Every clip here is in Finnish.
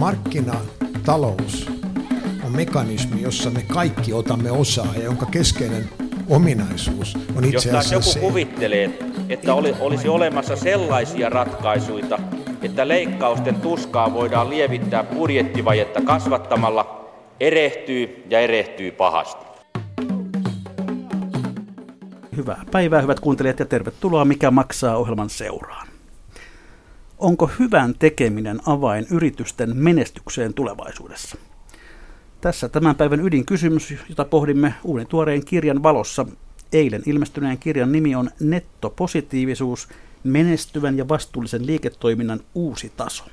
Markkinatalous on mekanismi, jossa me kaikki otamme osaa ja jonka keskeinen ominaisuus on itse Jos taas joku se, kuvittelee, että oli, olisi olemassa sellaisia ratkaisuja, että leikkausten tuskaa voidaan lievittää budjettivajetta kasvattamalla, erehtyy ja erehtyy pahasti. Hyvää päivää, hyvät kuuntelijat, ja tervetuloa Mikä maksaa ohjelman seuraan. Onko hyvän tekeminen avain yritysten menestykseen tulevaisuudessa? Tässä tämän päivän ydinkysymys, jota pohdimme uuden tuoreen kirjan valossa. Eilen ilmestyneen kirjan nimi on Nettopositiivisuus, menestyvän ja vastuullisen liiketoiminnan uusi taso.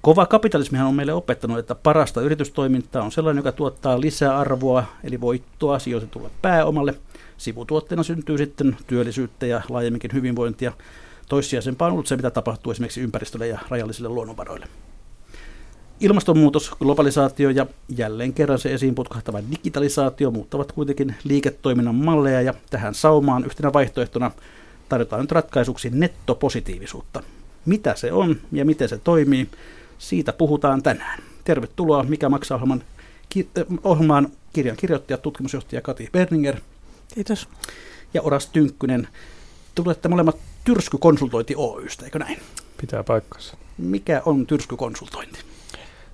Kova kapitalismihan on meille opettanut, että parasta yritystoimintaa on sellainen, joka tuottaa lisää arvoa, eli voittoa sijoitetulle pääomalle. Sivutuotteena syntyy sitten työllisyyttä ja laajemminkin hyvinvointia. Toissijaisempaa on ollut se, mitä tapahtuu esimerkiksi ympäristölle ja rajallisille luonnonvaroille. Ilmastonmuutos, globalisaatio ja jälleen kerran se esiin putkahtava digitalisaatio muuttavat kuitenkin liiketoiminnan malleja ja tähän saumaan yhtenä vaihtoehtona tarjotaan nyt ratkaisuksi nettopositiivisuutta. Mitä se on ja miten se toimii, siitä puhutaan tänään. Tervetuloa Mikä maksaa ohjelman, ki- äh, ohjelmaan kirjan kirjoittaja, tutkimusjohtaja Kati Berninger Kiitos. ja Oras Tynkkynen. Tulette molemmat Tyrsky-konsultointi Oystä, eikö näin? Pitää paikkansa. Mikä on Tyrsky-konsultointi?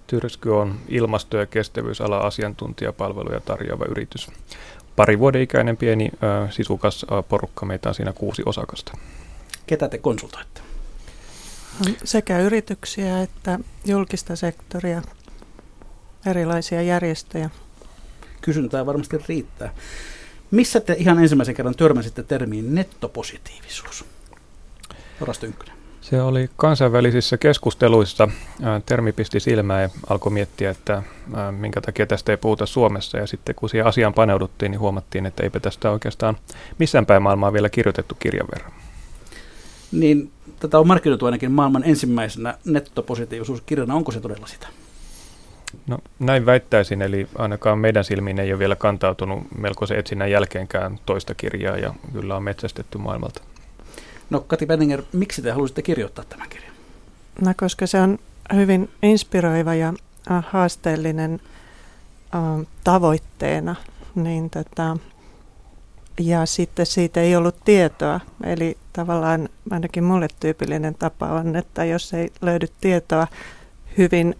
Tyrsky on ilmasto- ja kestävyysala asiantuntijapalveluja tarjoava yritys. Pari vuoden ikäinen pieni ö, sisukas ö, porukka, meitä on siinä kuusi osakasta. Ketä te konsultoitte? Sekä yrityksiä että julkista sektoria, erilaisia järjestöjä. Kysyntää varmasti riittää. Missä te ihan ensimmäisen kerran törmäsitte termiin nettopositiivisuus? Oras Tynkkynen. Se oli kansainvälisissä keskusteluissa. Termi pisti silmään ja alkoi miettiä, että minkä takia tästä ei puhuta Suomessa. Ja sitten kun siihen asiaan paneuduttiin, niin huomattiin, että eipä tästä oikeastaan missään päin maailmaa vielä kirjoitettu kirjan verran. Niin, tätä on markkinoitu ainakin maailman ensimmäisenä nettopositiivisuuskirjana. Onko se todella sitä? No näin väittäisin, eli ainakaan meidän silmiin ei ole vielä kantautunut melkoisen etsinnän jälkeenkään toista kirjaa ja kyllä on metsästetty maailmalta. No Kati Benninger, miksi te halusitte kirjoittaa tämän kirjan? No, koska se on hyvin inspiroiva ja äh, haasteellinen äh, tavoitteena, niin tätä, ja sitten siitä ei ollut tietoa. Eli tavallaan ainakin mulle tyypillinen tapa on, että jos ei löydy tietoa hyvin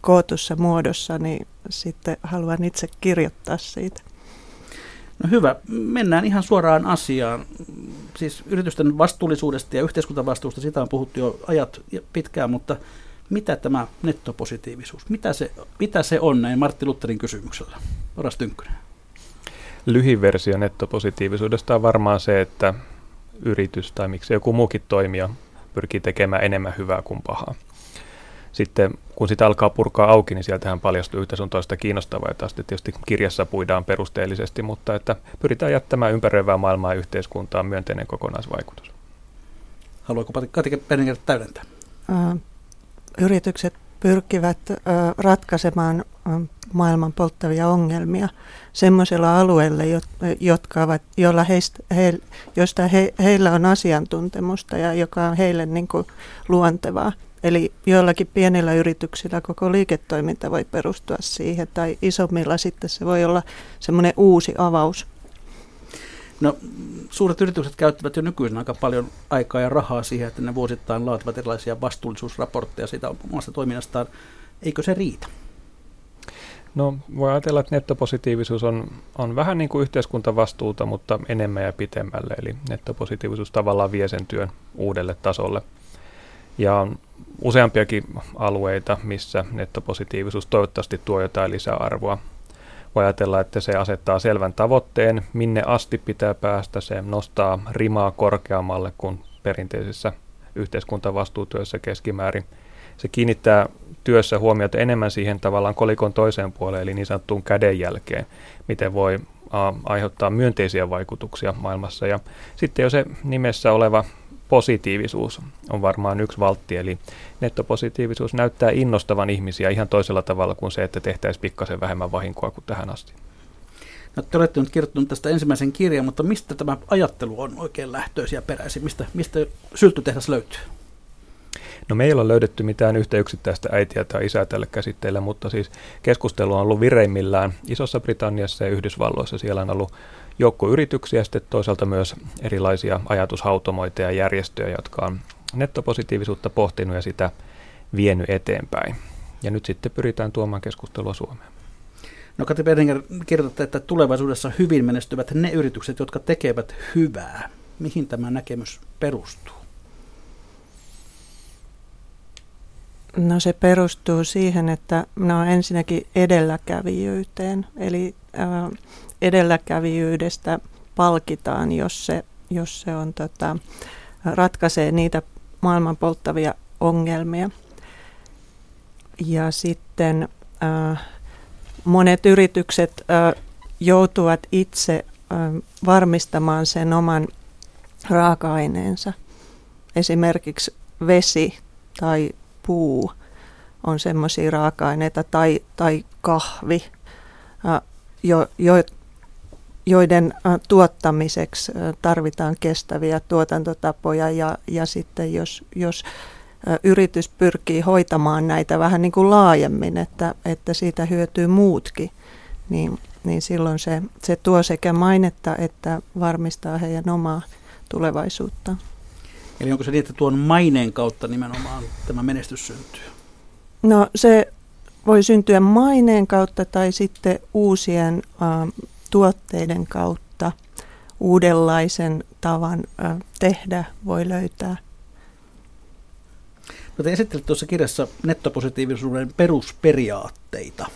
kootussa muodossa, niin sitten haluan itse kirjoittaa siitä. No hyvä, mennään ihan suoraan asiaan. Siis yritysten vastuullisuudesta ja yhteiskuntavastuusta, sitä on puhuttu jo ajat ja pitkään, mutta mitä tämä nettopositiivisuus, mitä se, mitä se on näin Martti Lutherin kysymyksellä? Oras Tynkkynen. Lyhin versio nettopositiivisuudesta on varmaan se, että yritys tai miksi joku muukin toimija pyrkii tekemään enemmän hyvää kuin pahaa. Sitten kun sitä alkaa purkaa auki, niin sieltähän paljastuu yhtä sun toista kiinnostavaa, jota sitten tietysti kirjassa puidaan perusteellisesti, mutta että pyritään jättämään ympäröivää maailmaa ja yhteiskuntaan myönteinen kokonaisvaikutus. Haluaako Kati Benninger täydentää? Yritykset pyrkivät ratkaisemaan maailman polttavia ongelmia sellaisilla alueilla, jot- jotka ovat, joilla heistä, he, joista he, heillä on asiantuntemusta ja joka on heille niin kuin luontevaa. Eli joillakin pienillä yrityksillä koko liiketoiminta voi perustua siihen, tai isommilla sitten se voi olla semmoinen uusi avaus. No, suuret yritykset käyttävät jo nykyisin aika paljon aikaa ja rahaa siihen, että ne vuosittain laativat erilaisia vastuullisuusraportteja siitä omasta toiminnastaan. Eikö se riitä? No voi ajatella, että nettopositiivisuus on, on vähän niin kuin yhteiskuntavastuuta, mutta enemmän ja pitemmälle. Eli nettopositiivisuus tavallaan vie sen työn uudelle tasolle. Ja on useampiakin alueita, missä nettopositiivisuus toivottavasti tuo jotain lisäarvoa. Voi ajatella, että se asettaa selvän tavoitteen, minne asti pitää päästä. Se nostaa rimaa korkeammalle kuin perinteisessä yhteiskuntavastuutyössä keskimäärin. Se kiinnittää työssä huomiota enemmän siihen tavallaan kolikon toiseen puoleen, eli niin sanottuun kädenjälkeen, miten voi aiheuttaa myönteisiä vaikutuksia maailmassa. Ja sitten jo se nimessä oleva positiivisuus on varmaan yksi valtti, eli nettopositiivisuus näyttää innostavan ihmisiä ihan toisella tavalla kuin se, että tehtäisiin pikkasen vähemmän vahinkoa kuin tähän asti. No, te olette nyt kirjoittanut tästä ensimmäisen kirjan, mutta mistä tämä ajattelu on oikein lähtöisiä peräisin? Mistä, mistä sylttytehdas löytyy? No me ei ole löydetty mitään yhtä yksittäistä äitiä tai isää tälle käsitteelle, mutta siis keskustelu on ollut vireimmillään Isossa Britanniassa ja Yhdysvalloissa. Siellä on ollut joukko yrityksiä ja sitten toisaalta myös erilaisia ajatushautomoita ja järjestöjä, jotka on nettopositiivisuutta pohtinut ja sitä vienyt eteenpäin. Ja nyt sitten pyritään tuomaan keskustelua Suomeen. No Kati Perdinger, kirjoitatte, että tulevaisuudessa hyvin menestyvät ne yritykset, jotka tekevät hyvää. Mihin tämä näkemys perustuu? No se perustuu siihen, että no ensinnäkin edelläkävijyyteen. Eli äh, edelläkävijyydestä palkitaan, jos se, jos se on, tota, ratkaisee niitä maailman polttavia ongelmia. Ja sitten äh, monet yritykset äh, joutuvat itse äh, varmistamaan sen oman raaka-aineensa. Esimerkiksi vesi tai puu on semmoisia raaka-aineita tai, tai kahvi, äh, jo, jo, joiden äh, tuottamiseksi äh, tarvitaan kestäviä tuotantotapoja ja, ja sitten jos, jos yritys pyrkii hoitamaan näitä vähän niin kuin laajemmin, että, että siitä hyötyy muutkin, niin, niin silloin se, se tuo sekä mainetta että varmistaa heidän omaa tulevaisuutta. Eli onko se niin, että tuon maineen kautta nimenomaan tämä menestys syntyy? No se voi syntyä maineen kautta tai sitten uusien ä, tuotteiden kautta uudenlaisen tavan tehdä voi löytää. No te esittelit tuossa kirjassa nettopositiivisuuden perusperiaatteita.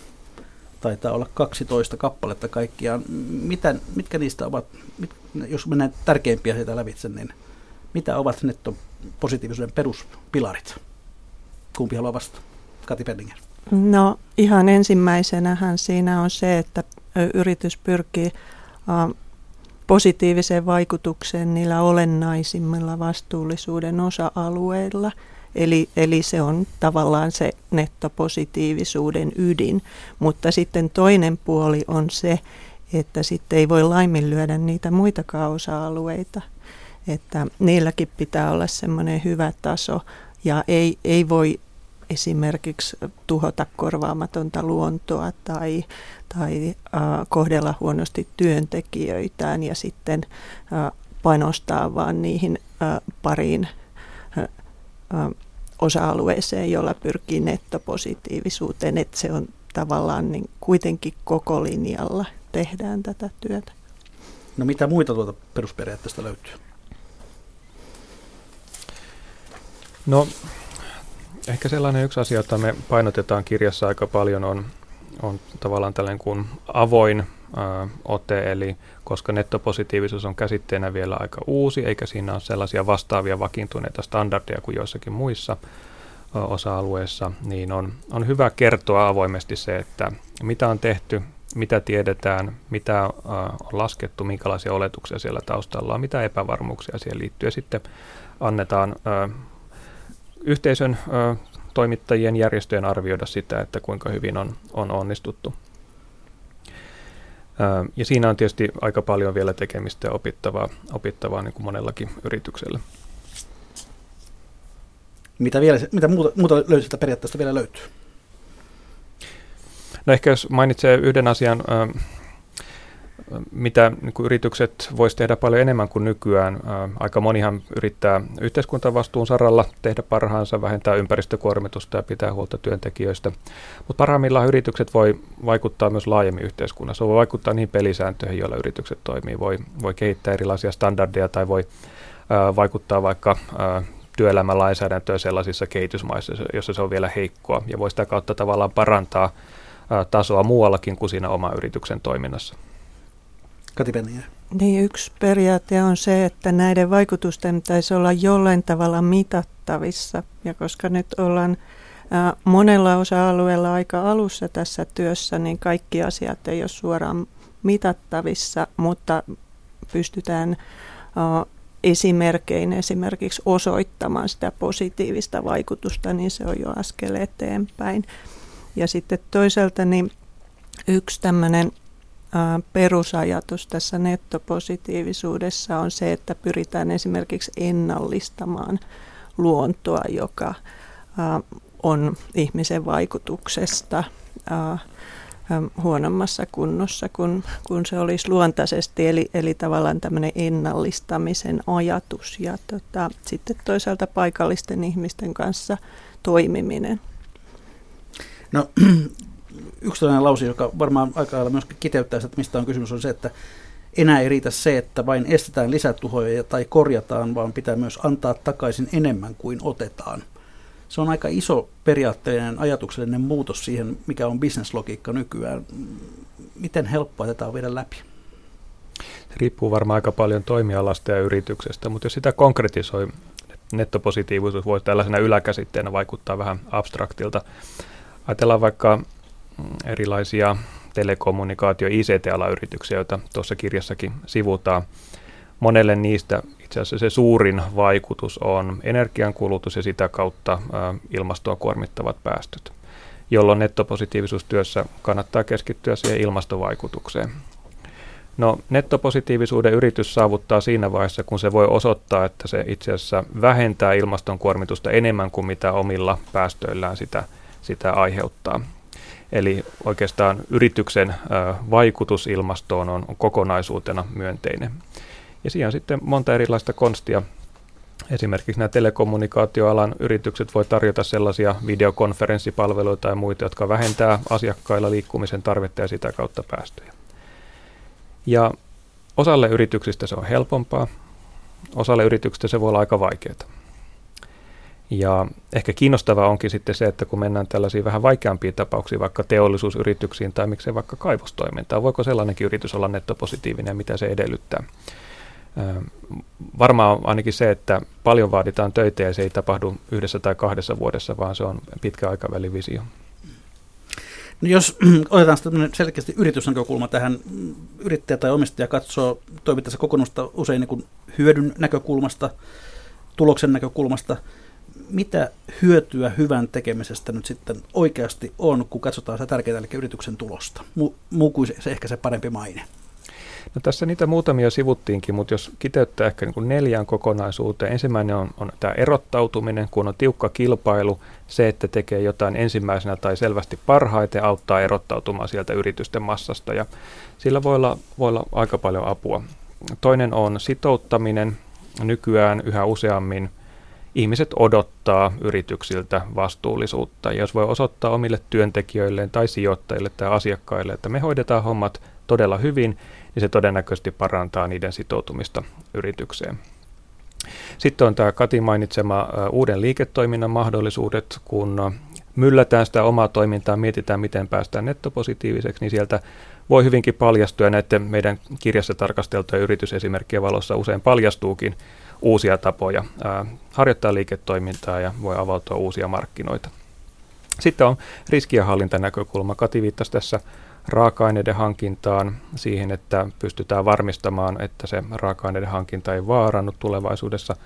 Taitaa olla 12 kappaletta kaikkiaan. Mitä, mitkä niistä ovat, mit, jos mennään tärkeimpiä sieltä lävitse, niin mitä ovat nettopositiivisuuden peruspilarit? Kumpi haluaa vastata? Kati Penninger. No ihan ensimmäisenähän siinä on se, että yritys pyrkii positiiviseen vaikutukseen niillä olennaisimmilla vastuullisuuden osa-alueilla – Eli, eli se on tavallaan se nettopositiivisuuden ydin. Mutta sitten toinen puoli on se, että sitten ei voi laiminlyödä niitä muita osa-alueita. Että niilläkin pitää olla semmoinen hyvä taso ja ei, ei voi esimerkiksi tuhota korvaamatonta luontoa tai, tai äh, kohdella huonosti työntekijöitään ja sitten äh, panostaa vaan niihin äh, pariin osa-alueeseen, jolla pyrkii nettopositiivisuuteen, että se on tavallaan niin kuitenkin koko linjalla tehdään tätä työtä. No mitä muita tuota perusperiaatteesta löytyy? No ehkä sellainen yksi asia, jota me painotetaan kirjassa aika paljon on, on tavallaan tällainen kuin avoin ää, ote, eli koska nettopositiivisuus on käsitteenä vielä aika uusi, eikä siinä ole sellaisia vastaavia vakiintuneita standardeja kuin joissakin muissa osa-alueissa, niin on, on hyvä kertoa avoimesti se, että mitä on tehty, mitä tiedetään, mitä on laskettu, minkälaisia oletuksia siellä taustalla on, mitä epävarmuuksia siihen liittyy. Ja sitten annetaan yhteisön toimittajien järjestöjen arvioida sitä, että kuinka hyvin on, on onnistuttu. Ja siinä on tietysti aika paljon vielä tekemistä ja opittavaa, opittavaa niin kuin monellakin yrityksellä. Mitä, vielä, mitä muuta, muuta löysit periaatteesta vielä löytyy? No ehkä jos mainitsee yhden asian, mitä niin yritykset voisivat tehdä paljon enemmän kuin nykyään. Aika monihan yrittää yhteiskuntavastuun saralla tehdä parhaansa, vähentää ympäristökuormitusta ja pitää huolta työntekijöistä. Mutta parhaimmillaan yritykset voi vaikuttaa myös laajemmin yhteiskunnassa. Voi vaikuttaa niihin pelisääntöihin, joilla yritykset toimii. Voi, voi kehittää erilaisia standardeja tai voi vaikuttaa vaikka työelämän lainsäädäntöä sellaisissa kehitysmaissa, jossa se on vielä heikkoa ja voi sitä kautta tavallaan parantaa tasoa muuallakin kuin siinä oma yrityksen toiminnassa. Kati Penniä. Niin, yksi periaate on se, että näiden vaikutusten pitäisi olla jollain tavalla mitattavissa. Ja koska nyt ollaan monella osa-alueella aika alussa tässä työssä, niin kaikki asiat ei ole suoraan mitattavissa, mutta pystytään ää, esimerkkein esimerkiksi osoittamaan sitä positiivista vaikutusta, niin se on jo askel eteenpäin. Ja sitten toisaalta niin yksi tämmöinen perusajatus tässä nettopositiivisuudessa on se, että pyritään esimerkiksi ennallistamaan luontoa, joka on ihmisen vaikutuksesta huonommassa kunnossa kuin, kuin se olisi luontaisesti, eli, eli tavallaan tämmöinen ennallistamisen ajatus ja tota, sitten toisaalta paikallisten ihmisten kanssa toimiminen. No, yksi tällainen lause, joka varmaan aika lailla myöskin kiteyttää sitä, että mistä on kysymys, on se, että enää ei riitä se, että vain estetään lisätuhoja tai korjataan, vaan pitää myös antaa takaisin enemmän kuin otetaan. Se on aika iso periaatteellinen ajatuksellinen muutos siihen, mikä on bisneslogiikka nykyään. Miten helppoa tätä on viedä läpi? Se riippuu varmaan aika paljon toimialasta ja yrityksestä, mutta jos sitä konkretisoi, nettopositiivisuus voi tällaisena yläkäsitteenä vaikuttaa vähän abstraktilta. Ajatellaan vaikka erilaisia telekommunikaatio- ICT-alayrityksiä, joita tuossa kirjassakin sivutaan. Monelle niistä itse asiassa se suurin vaikutus on energiankulutus ja sitä kautta ilmastoa kuormittavat päästöt, jolloin nettopositiivisuustyössä kannattaa keskittyä siihen ilmastovaikutukseen. No, nettopositiivisuuden yritys saavuttaa siinä vaiheessa, kun se voi osoittaa, että se itse asiassa vähentää ilmaston kuormitusta enemmän kuin mitä omilla päästöillään sitä, sitä aiheuttaa. Eli oikeastaan yrityksen vaikutus ilmastoon on kokonaisuutena myönteinen. Ja siinä on sitten monta erilaista konstia. Esimerkiksi nämä telekommunikaatioalan yritykset voi tarjota sellaisia videokonferenssipalveluita ja muita, jotka vähentää asiakkailla liikkumisen tarvetta ja sitä kautta päästöjä. Ja osalle yrityksistä se on helpompaa, osalle yrityksistä se voi olla aika vaikeaa. Ja ehkä kiinnostavaa onkin sitten se, että kun mennään tällaisiin vähän vaikeampiin tapauksiin, vaikka teollisuusyrityksiin tai miksei vaikka kaivostoimintaan, voiko sellainenkin yritys olla nettopositiivinen ja mitä se edellyttää? Varmaan ainakin se, että paljon vaaditaan töitä ja se ei tapahdu yhdessä tai kahdessa vuodessa, vaan se on pitkä aikavälin visio. No jos otetaan selkeästi yritysnäkökulma tähän, yrittäjä tai omistaja katsoo toimintansa kokonaista usein niin hyödyn näkökulmasta, tuloksen näkökulmasta. Mitä hyötyä hyvän tekemisestä nyt sitten oikeasti on, kun katsotaan sitä tärkeää, eli yrityksen tulosta? Muu kuin se, se ehkä se parempi maine. No tässä niitä muutamia sivuttiinkin, mutta jos kiteyttää ehkä niin kuin neljään kokonaisuuteen. Ensimmäinen on, on tämä erottautuminen, kun on tiukka kilpailu. Se, että tekee jotain ensimmäisenä tai selvästi parhaiten, auttaa erottautumaan sieltä yritysten massasta ja sillä voi olla, voi olla aika paljon apua. Toinen on sitouttaminen. Nykyään yhä useammin ihmiset odottaa yrityksiltä vastuullisuutta. Ja jos voi osoittaa omille työntekijöilleen tai sijoittajille tai asiakkaille, että me hoidetaan hommat todella hyvin, niin se todennäköisesti parantaa niiden sitoutumista yritykseen. Sitten on tämä Kati mainitsema uuden liiketoiminnan mahdollisuudet, kun myllätään sitä omaa toimintaa, mietitään miten päästään nettopositiiviseksi, niin sieltä voi hyvinkin paljastua, ja näiden meidän kirjassa tarkasteltuja yritysesimerkkien valossa usein paljastuukin uusia tapoja ää, harjoittaa liiketoimintaa ja voi avautua uusia markkinoita. Sitten on riskienhallintanäkökulma. Kati viittasi tässä raaka-aineiden hankintaan, siihen, että pystytään varmistamaan, että se raaka-aineiden hankinta ei vaarannu tulevaisuudessa.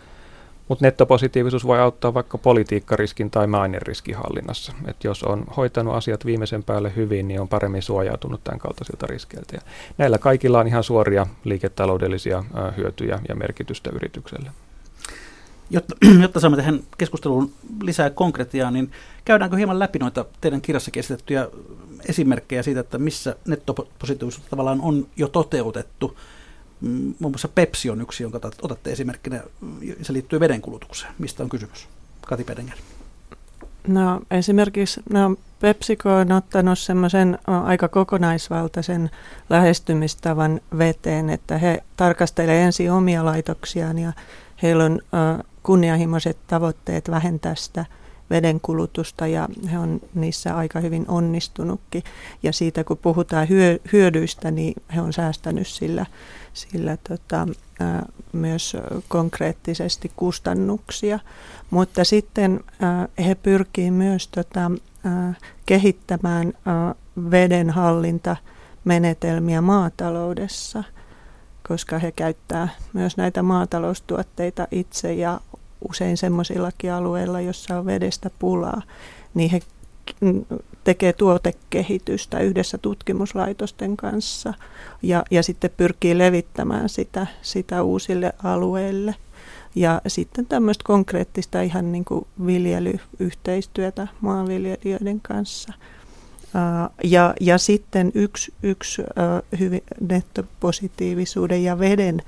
Mutta nettopositiivisuus voi auttaa vaikka politiikkariskin tai riskihallinnassa. Et jos on hoitanut asiat viimeisen päälle hyvin, niin on paremmin suojautunut tämän kaltaisilta riskeiltä. Ja näillä kaikilla on ihan suoria liiketaloudellisia hyötyjä ja merkitystä yritykselle. Jotta, jotta saamme tähän keskusteluun lisää konkretiaa, niin käydäänkö hieman läpi noita teidän kirjassakin esitettyjä esimerkkejä siitä, että missä nettopositiivisuus tavallaan on jo toteutettu. Mm, muun muassa Pepsi on yksi, jonka otatte esimerkkinä. Se liittyy vedenkulutukseen. Mistä on kysymys? Kati Pedenger. No esimerkiksi no, PepsiCo on ottanut semmoisen aika kokonaisvaltaisen lähestymistavan veteen, että he tarkastelevat ensin omia laitoksiaan ja heillä on kunnianhimoiset tavoitteet vähentää sitä vedenkulutusta ja he on niissä aika hyvin onnistunutkin. Ja siitä kun puhutaan hyö, hyödyistä, niin he on säästänyt sillä, sillä tota, myös konkreettisesti kustannuksia. Mutta sitten he pyrkii myös tota, ää, kehittämään ää, vedenhallintamenetelmiä maataloudessa – koska he käyttää myös näitä maataloustuotteita itse ja usein semmoisillakin alueilla, jossa on vedestä pulaa, niin he tekee tuotekehitystä yhdessä tutkimuslaitosten kanssa ja, ja sitten pyrkii levittämään sitä, sitä uusille alueille. Ja sitten tämmöistä konkreettista ihan niin kuin viljelyyhteistyötä maanviljelijöiden kanssa. Ja, ja sitten yksi, yksi hyvin nettopositiivisuuden ja veden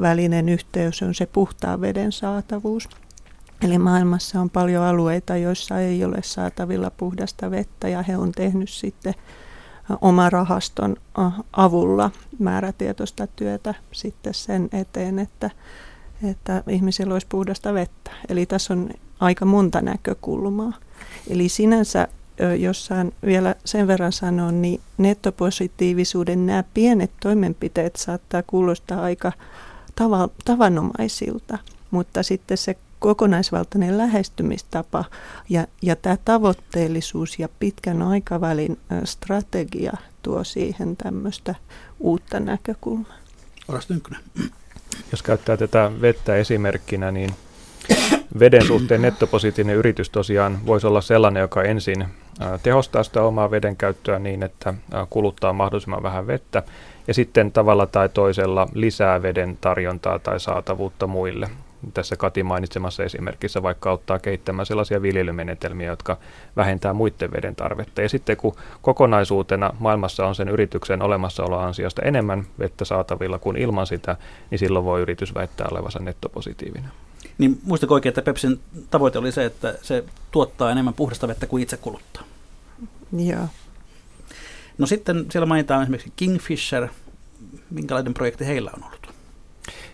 välinen yhteys on se puhtaan veden saatavuus. Eli maailmassa on paljon alueita, joissa ei ole saatavilla puhdasta vettä ja he on tehnyt sitten oma rahaston avulla määrätietoista työtä sitten sen eteen, että, että ihmisillä olisi puhdasta vettä. Eli tässä on aika monta näkökulmaa. Eli sinänsä, jossain vielä sen verran sanon, niin nettopositiivisuuden nämä pienet toimenpiteet saattaa kuulostaa aika tava, tavanomaisilta, mutta sitten se kokonaisvaltainen lähestymistapa ja, ja tämä tavoitteellisuus ja pitkän aikavälin strategia tuo siihen tämmöistä uutta näkökulmaa. Jos käyttää tätä vettä esimerkkinä, niin veden suhteen nettopositiivinen yritys tosiaan voisi olla sellainen, joka ensin tehostaa sitä omaa veden käyttöä niin, että kuluttaa mahdollisimman vähän vettä ja sitten tavalla tai toisella lisää veden tarjontaa tai saatavuutta muille tässä Kati mainitsemassa esimerkissä vaikka auttaa keittämään sellaisia viljelymenetelmiä, jotka vähentää muiden veden tarvetta. Ja sitten kun kokonaisuutena maailmassa on sen yrityksen olemassaoloansiosta enemmän vettä saatavilla kuin ilman sitä, niin silloin voi yritys väittää olevansa nettopositiivinen. Niin muistako oikein, että Pepsin tavoite oli se, että se tuottaa enemmän puhdasta vettä kuin itse kuluttaa? Joo. No sitten siellä mainitaan esimerkiksi Kingfisher. Minkälainen projekti heillä on ollut?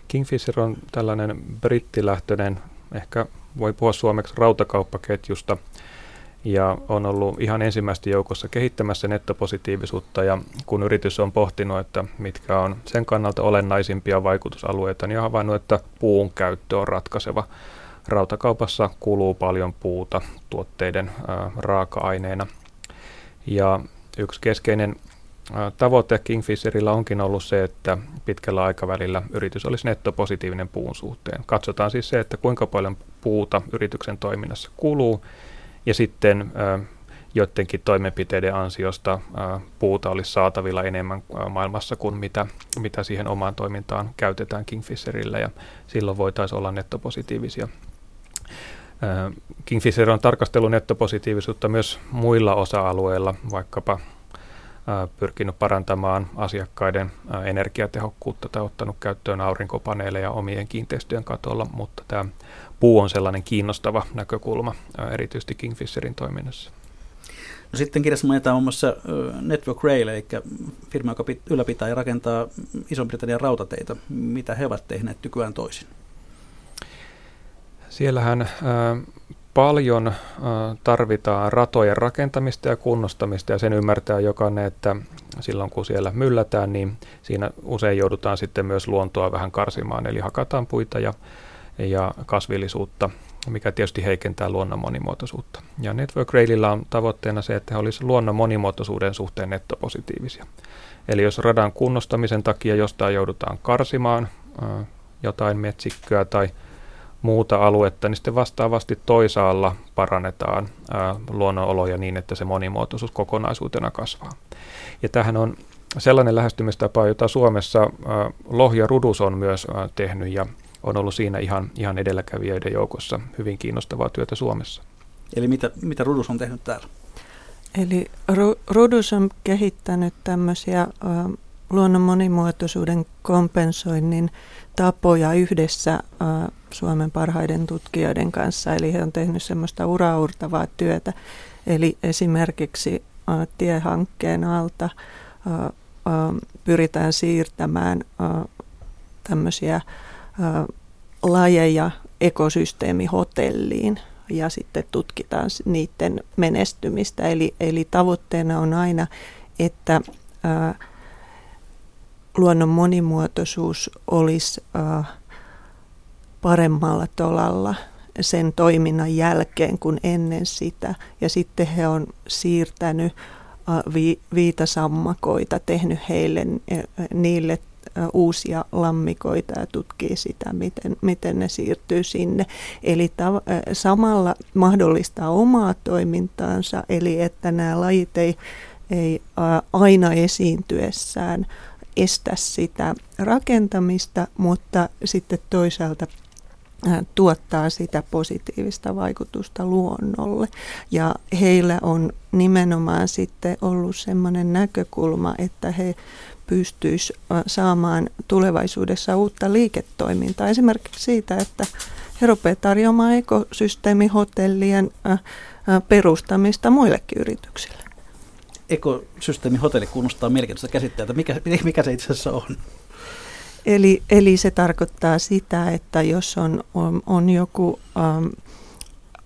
Kingfisher on tällainen brittilähtöinen, ehkä voi puhua suomeksi rautakauppaketjusta, ja on ollut ihan ensimmäistä joukossa kehittämässä nettopositiivisuutta ja kun yritys on pohtinut, että mitkä on sen kannalta olennaisimpia vaikutusalueita, niin on havainnut, että puun käyttö on ratkaiseva. Rautakaupassa kuluu paljon puuta tuotteiden ää, raaka-aineena ja yksi keskeinen Tavoite Kingfisherillä onkin ollut se, että pitkällä aikavälillä yritys olisi nettopositiivinen puun suhteen. Katsotaan siis se, että kuinka paljon puuta yrityksen toiminnassa kuluu ja sitten joidenkin toimenpiteiden ansiosta puuta olisi saatavilla enemmän maailmassa kuin mitä, mitä siihen omaan toimintaan käytetään Kingfisherillä ja silloin voitaisiin olla nettopositiivisia. Kingfisher on tarkastellut nettopositiivisuutta myös muilla osa-alueilla, vaikkapa pyrkinyt parantamaan asiakkaiden energiatehokkuutta tai ottanut käyttöön aurinkopaneeleja omien kiinteistöjen katolla, mutta tämä puu on sellainen kiinnostava näkökulma erityisesti Kingfisherin toiminnassa. No sitten kirjassa mainitaan muun muassa Network Rail, eli firma, joka ylläpitää ja rakentaa Iso-Britannian rautateitä. Mitä he ovat tehneet tykyään toisin? Siellähän paljon tarvitaan ratojen rakentamista ja kunnostamista ja sen ymmärtää jokainen, että silloin kun siellä myllätään, niin siinä usein joudutaan sitten myös luontoa vähän karsimaan, eli hakataan puita ja, ja kasvillisuutta, mikä tietysti heikentää luonnon monimuotoisuutta. Ja Network Raililla on tavoitteena se, että he olisivat luonnon monimuotoisuuden suhteen nettopositiivisia. Eli jos radan kunnostamisen takia jostain joudutaan karsimaan jotain metsikköä tai muuta aluetta, niin sitten vastaavasti toisaalla parannetaan ää, luonnonoloja niin, että se monimuotoisuus kokonaisuutena kasvaa. Ja tähän on sellainen lähestymistapa, jota Suomessa ää, Lohja Rudus on myös ää, tehnyt ja on ollut siinä ihan, ihan edelläkävijöiden joukossa hyvin kiinnostavaa työtä Suomessa. Eli mitä, mitä Rudus on tehnyt täällä? Eli Rudus on kehittänyt tämmöisiä luonnon monimuotoisuuden kompensoinnin tapoja yhdessä Suomen parhaiden tutkijoiden kanssa. Eli he on tehnyt semmoista uraurtavaa työtä. Eli esimerkiksi tiehankkeen alta pyritään siirtämään tämmöisiä lajeja ekosysteemihotelliin ja sitten tutkitaan niiden menestymistä. Eli, eli tavoitteena on aina, että ä, luonnon monimuotoisuus olisi äh, paremmalla tolalla sen toiminnan jälkeen kuin ennen sitä. Ja sitten he on siirtänyt äh, vi, viitasammakoita, tehnyt heille äh, niille uusia lammikoita ja tutkii sitä, miten, miten ne siirtyy sinne. Eli tav- samalla mahdollistaa omaa toimintaansa, eli että nämä lajit ei, ei aina esiintyessään estä sitä rakentamista, mutta sitten toisaalta tuottaa sitä positiivista vaikutusta luonnolle. Ja heillä on nimenomaan sitten ollut sellainen näkökulma, että he pystyisivät saamaan tulevaisuudessa uutta liiketoimintaa. Esimerkiksi siitä, että he rupeavat tarjoamaan ekosysteemihotellien perustamista muillekin yrityksille. Ekosysteemihotelli kuulostaa mielenkiintoista käsitteeltä. Mikä, mikä se itse asiassa on? Eli, eli se tarkoittaa sitä, että jos on, on, on joku um,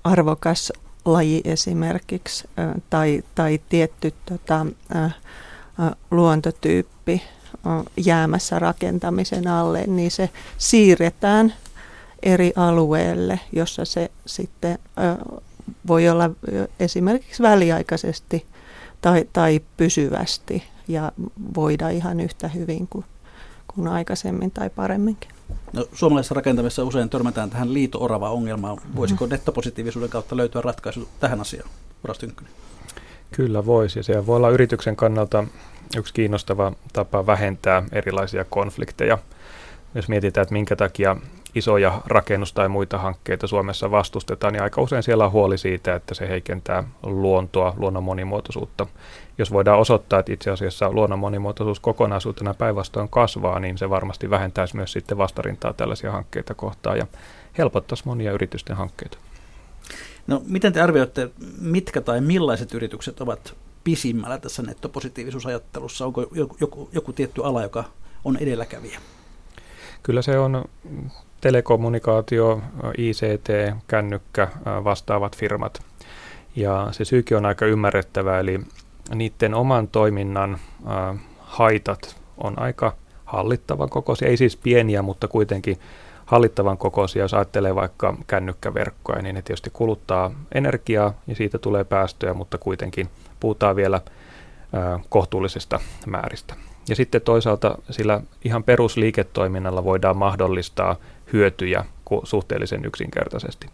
arvokas laji esimerkiksi äh, tai, tai tietty tota, äh, luontotyyppi äh, jäämässä rakentamisen alle, niin se siirretään eri alueelle, jossa se sitten äh, voi olla esimerkiksi väliaikaisesti tai, tai pysyvästi ja voida ihan yhtä hyvin kuin kuin aikaisemmin tai paremminkin. No, suomalaisessa rakentamisessa usein törmätään tähän liito-orava-ongelmaan. Voisiko mm-hmm. nettopositiivisuuden kautta löytyä ratkaisu tähän asiaan, Uras Kyllä voisi, ja se voi olla yrityksen kannalta yksi kiinnostava tapa vähentää erilaisia konflikteja. Jos mietitään, että minkä takia isoja rakennus- tai muita hankkeita Suomessa vastustetaan, niin aika usein siellä on huoli siitä, että se heikentää luontoa, luonnon monimuotoisuutta. Jos voidaan osoittaa, että itse asiassa luonnon monimuotoisuus kokonaisuutena päinvastoin kasvaa, niin se varmasti vähentäisi myös sitten vastarintaa tällaisia hankkeita kohtaan ja helpottaisi monia yritysten hankkeita. No, miten te arvioitte, mitkä tai millaiset yritykset ovat pisimmällä tässä nettopositiivisuusajattelussa? Onko joku, joku, joku tietty ala, joka on edelläkävijä? Kyllä se on telekommunikaatio, ICT, kännykkä, vastaavat firmat. Ja se syykin on aika ymmärrettävä, eli niiden oman toiminnan haitat on aika hallittavan kokoisia, ei siis pieniä, mutta kuitenkin hallittavan kokoisia. Jos ajattelee vaikka kännykkäverkkoja, niin ne tietysti kuluttaa energiaa ja siitä tulee päästöjä, mutta kuitenkin puhutaan vielä kohtuullisesta määristä. Ja sitten toisaalta sillä ihan perusliiketoiminnalla voidaan mahdollistaa hyötyjä suhteellisen yksinkertaisesti.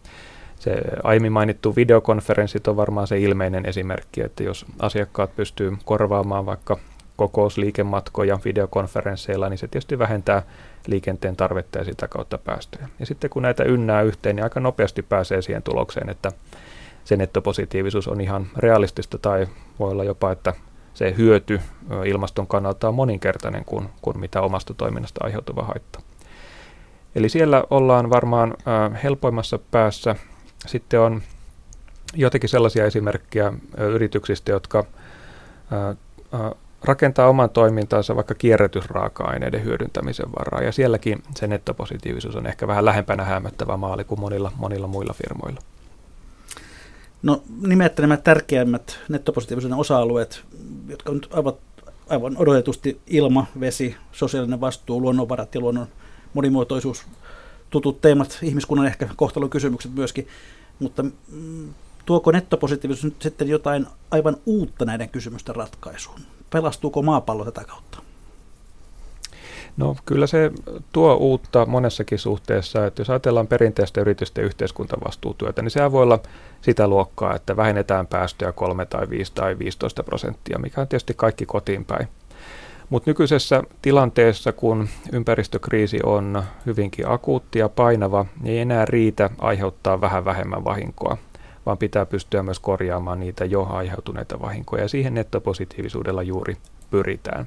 Se aiemmin mainittu videokonferenssit on varmaan se ilmeinen esimerkki, että jos asiakkaat pystyy korvaamaan vaikka kokousliikematkoja videokonferensseilla, niin se tietysti vähentää liikenteen tarvetta ja sitä kautta päästöjä. Ja sitten kun näitä ynnää yhteen, niin aika nopeasti pääsee siihen tulokseen, että se nettopositiivisuus on ihan realistista tai voi olla jopa, että se hyöty ilmaston kannalta on moninkertainen kuin, kuin mitä omasta toiminnasta aiheutuva haitta. Eli siellä ollaan varmaan helpoimmassa päässä. Sitten on jotenkin sellaisia esimerkkejä yrityksistä, jotka rakentaa oman toimintansa vaikka kierrätysraaka-aineiden hyödyntämisen varaa. Ja sielläkin se nettopositiivisuus on ehkä vähän lähempänä häämöttävä maali kuin monilla, monilla muilla firmoilla. No nimette nämä tärkeimmät nettopositiivisuuden osa-alueet, jotka nyt ovat aivan odotetusti ilma, vesi, sosiaalinen vastuu, luonnonvarat ja luonnon monimuotoisuus, tutut teemat, ihmiskunnan ehkä kohtalon kysymykset myöskin, mutta mm, tuoko nettopositiivisuus nyt sitten jotain aivan uutta näiden kysymysten ratkaisuun? Pelastuuko maapallo tätä kautta? No kyllä se tuo uutta monessakin suhteessa, että jos ajatellaan perinteistä yritysten yhteiskuntavastuutyötä, niin sehän voi olla sitä luokkaa, että vähennetään päästöjä 3 tai 5 tai 15 prosenttia, mikä on tietysti kaikki kotiin päin. Mutta nykyisessä tilanteessa, kun ympäristökriisi on hyvinkin akuutti ja painava, niin ei enää riitä aiheuttaa vähän vähemmän vahinkoa, vaan pitää pystyä myös korjaamaan niitä jo aiheutuneita vahinkoja. Ja siihen nettopositiivisuudella juuri pyritään.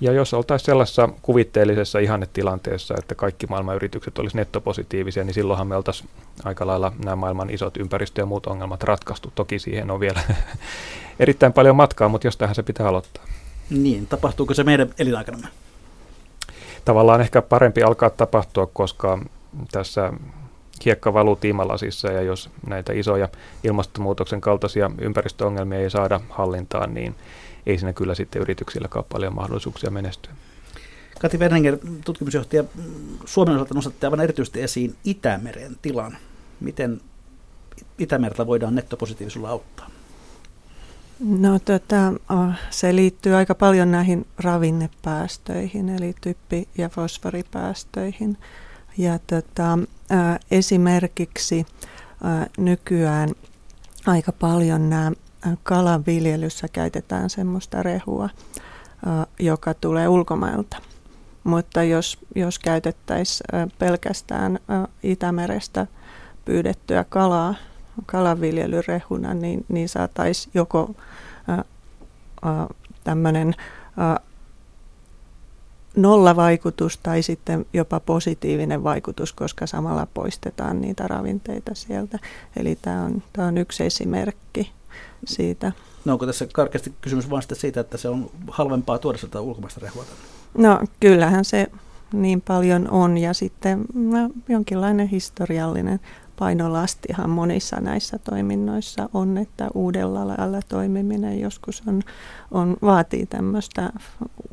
Ja jos oltaisiin sellaisessa kuvitteellisessa ihannetilanteessa, että kaikki maailman yritykset olisi nettopositiivisia, niin silloinhan me oltaisiin aika lailla nämä maailman isot ympäristö- ja muut ongelmat ratkaistu. Toki siihen on vielä erittäin paljon matkaa, mutta jostainhan se pitää aloittaa. Niin, tapahtuuko se meidän elinaikanamme? Tavallaan ehkä parempi alkaa tapahtua, koska tässä hiekka valuu tiimalasissa ja jos näitä isoja ilmastonmuutoksen kaltaisia ympäristöongelmia ei saada hallintaan, niin ei siinä kyllä sitten yrityksillä ole paljon mahdollisuuksia menestyä. Kati Werninger, tutkimusjohtaja, Suomen osalta nostatte aivan erityisesti esiin Itämeren tilan. Miten Itämerta voidaan nettopositiivisuudella auttaa? No tota, se liittyy aika paljon näihin ravinnepäästöihin, eli typpi- ja fosforipäästöihin. Ja tota, esimerkiksi nykyään aika paljon nämä kalanviljelyssä käytetään semmoista rehua, joka tulee ulkomailta. mutta jos, jos käytettäisiin pelkästään Itämerestä pyydettyä kalaa kalanviljelyrehuna, niin, niin saataisiin joko tämmöinen nollavaikutus tai sitten jopa positiivinen vaikutus, koska samalla poistetaan niitä ravinteita sieltä. Eli tämä on, tämä on yksi esimerkki siitä. No onko tässä karkeasti kysymys vain siitä, että se on halvempaa tuoda sitä ulkomaista rehua No kyllähän se niin paljon on ja sitten no, jonkinlainen historiallinen painolastihan monissa näissä toiminnoissa on, että uudella lailla toimiminen joskus on, on, vaatii tämmöistä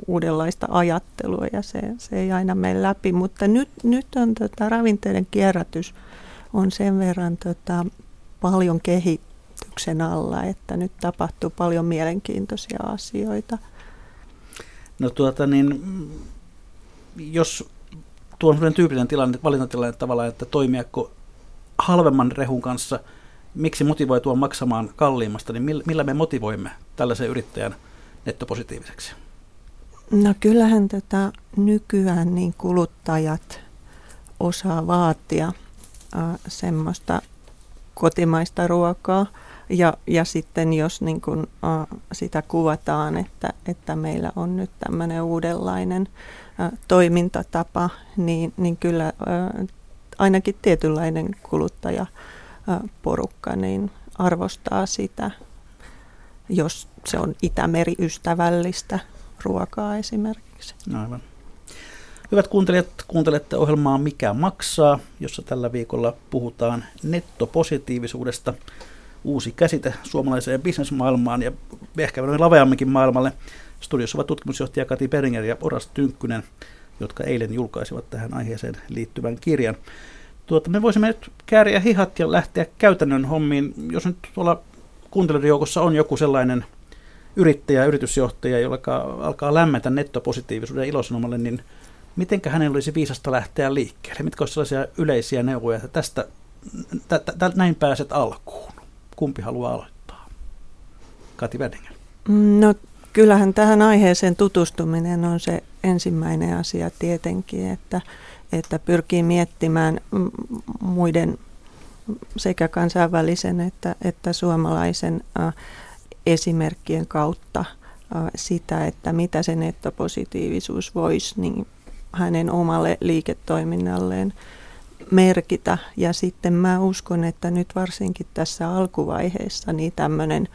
uudenlaista ajattelua ja se, se ei aina mene läpi. Mutta nyt, nyt on tota, ravinteiden kierrätys on sen verran tota, paljon kehityksen alla, että nyt tapahtuu paljon mielenkiintoisia asioita. No tuota niin, jos tuo on tyypillinen tilanne, valintatilanne tavallaan, että toimiako halvemman rehun kanssa, miksi motivoitua maksamaan kalliimmasta, niin millä me motivoimme tällaisen yrittäjän nettopositiiviseksi? No kyllähän tätä nykyään niin kuluttajat osaa vaatia äh, semmoista kotimaista ruokaa. Ja, ja sitten jos niin kun, äh, sitä kuvataan, että, että meillä on nyt tämmöinen uudenlainen äh, toimintatapa, niin, niin kyllä äh, ainakin tietynlainen kuluttajaporukka niin arvostaa sitä, jos se on Itämeri-ystävällistä ruokaa esimerkiksi. Aivan. Hyvät kuuntelijat, kuuntelette ohjelmaa Mikä maksaa, jossa tällä viikolla puhutaan nettopositiivisuudesta. Uusi käsite suomalaiseen bisnesmaailmaan ja ehkä laveamminkin maailmalle. Studiossa ovat tutkimusjohtaja Kati Peringer ja Oras Tynkkynen jotka eilen julkaisivat tähän aiheeseen liittyvän kirjan. Tuota, me voisimme nyt kääriä hihat ja lähteä käytännön hommiin. Jos nyt tuolla kuuntelijoiden joukossa on joku sellainen yrittäjä, yritysjohtaja, joka alkaa lämmetä nettopositiivisuuden ilosanomalle, niin mitenkä hänellä olisi viisasta lähteä liikkeelle? Mitkä olisivat sellaisia yleisiä neuvoja, että tästä tä, tä, näin pääset alkuun? Kumpi haluaa aloittaa? Kati Weddingen. No kyllähän tähän aiheeseen tutustuminen on se ensimmäinen asia tietenkin, että, että pyrkii miettimään muiden sekä kansainvälisen että, että suomalaisen esimerkkien kautta sitä, että mitä se nettopositiivisuus voisi niin hänen omalle liiketoiminnalleen merkitä. Ja sitten mä uskon, että nyt varsinkin tässä alkuvaiheessa niin tämmöinen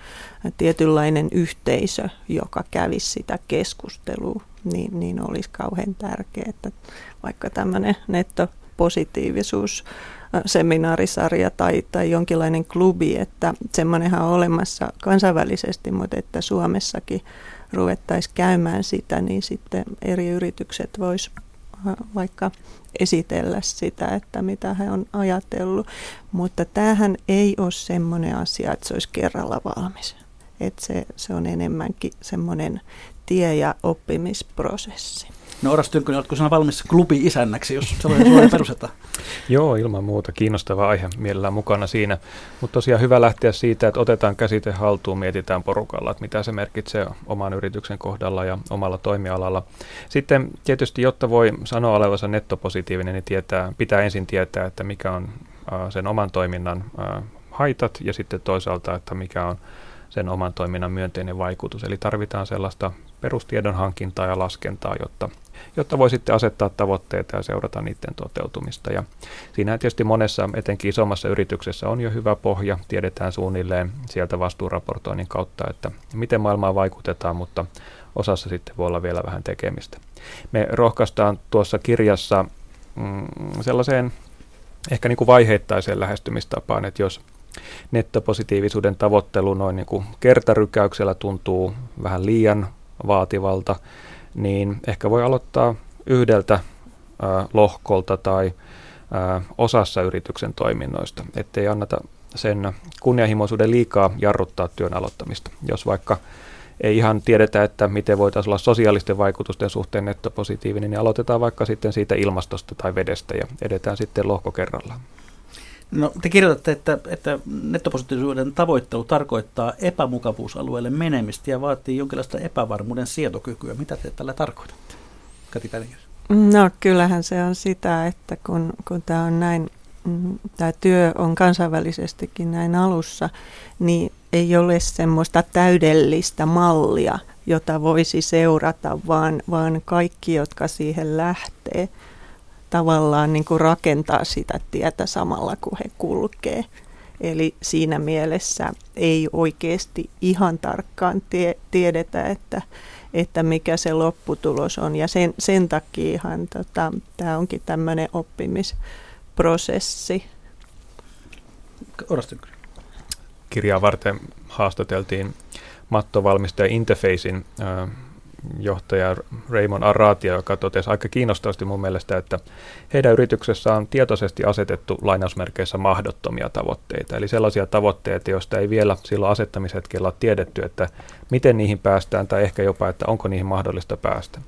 tietynlainen yhteisö, joka kävisi sitä keskustelua, niin, niin olisi kauhean tärkeää, että vaikka tämmöinen nettopositiivisuus seminaarisarja tai, tai jonkinlainen klubi, että semmoinenhan on olemassa kansainvälisesti, mutta että Suomessakin ruvettaisiin käymään sitä, niin sitten eri yritykset vois vaikka esitellä sitä, että mitä he on ajatellut. Mutta tämähän ei ole semmoinen asia, että se olisi kerralla valmis. Että se, se on enemmänkin semmoinen tie- ja oppimisprosessi. No Oras Tynkkönen, oletko sinä valmis klubi-isännäksi, jos sellainen suoraan perustetaan? Joo, ilman muuta. Kiinnostava aihe mielellään mukana siinä. Mutta tosiaan hyvä lähteä siitä, että otetaan käsite haltuun, mietitään porukalla, että mitä se merkitsee oman yrityksen kohdalla ja omalla toimialalla. Sitten tietysti, jotta voi sanoa olevansa nettopositiivinen, niin tietää, pitää ensin tietää, että mikä on sen oman toiminnan haitat ja sitten toisaalta, että mikä on sen oman toiminnan myönteinen vaikutus. Eli tarvitaan sellaista perustiedon hankintaa ja laskentaa, jotta, jotta voi sitten asettaa tavoitteita ja seurata niiden toteutumista. Ja siinä tietysti monessa, etenkin isommassa yrityksessä on jo hyvä pohja, tiedetään suunnilleen sieltä vastuuraportoinnin kautta, että miten maailmaan vaikutetaan, mutta osassa sitten voi olla vielä vähän tekemistä. Me rohkaistaan tuossa kirjassa mm, sellaiseen ehkä niin kuin vaiheittaiseen lähestymistapaan, että jos nettopositiivisuuden tavoittelu noin niin kuin kertarykäyksellä tuntuu vähän liian vaativalta, niin ehkä voi aloittaa yhdeltä lohkolta tai osassa yrityksen toiminnoista, ettei anneta sen kunnianhimoisuuden liikaa jarruttaa työn aloittamista. Jos vaikka ei ihan tiedetä, että miten voitaisiin olla sosiaalisten vaikutusten suhteen nettopositiivinen, niin aloitetaan vaikka sitten siitä ilmastosta tai vedestä ja edetään sitten lohko kerrallaan. No, te kirjoitatte, että, että nettopositiivisuuden tavoittelu tarkoittaa epämukavuusalueelle menemistä ja vaatii jonkinlaista epävarmuuden sietokykyä. Mitä te tällä tarkoitatte, Kati Pälinger? No kyllähän se on sitä, että kun, kun tämä on näin, mm, tämä työ on kansainvälisestikin näin alussa, niin ei ole semmoista täydellistä mallia, jota voisi seurata, vaan, vaan kaikki, jotka siihen lähtee, tavallaan niin kuin rakentaa sitä tietä samalla, kun he kulkee. Eli siinä mielessä ei oikeasti ihan tarkkaan tie, tiedetä, että, että mikä se lopputulos on. Ja sen, sen takia ihan tota, tämä onkin tämmöinen oppimisprosessi. Kirjaa varten haastateltiin mattovalmistaja Interfacein johtaja Raymond Arratia, joka totesi aika kiinnostavasti mun mielestä, että heidän yrityksessä on tietoisesti asetettu lainausmerkeissä mahdottomia tavoitteita. Eli sellaisia tavoitteita, joista ei vielä silloin asettamishetkellä ole tiedetty, että miten niihin päästään tai ehkä jopa, että onko niihin mahdollista päästä.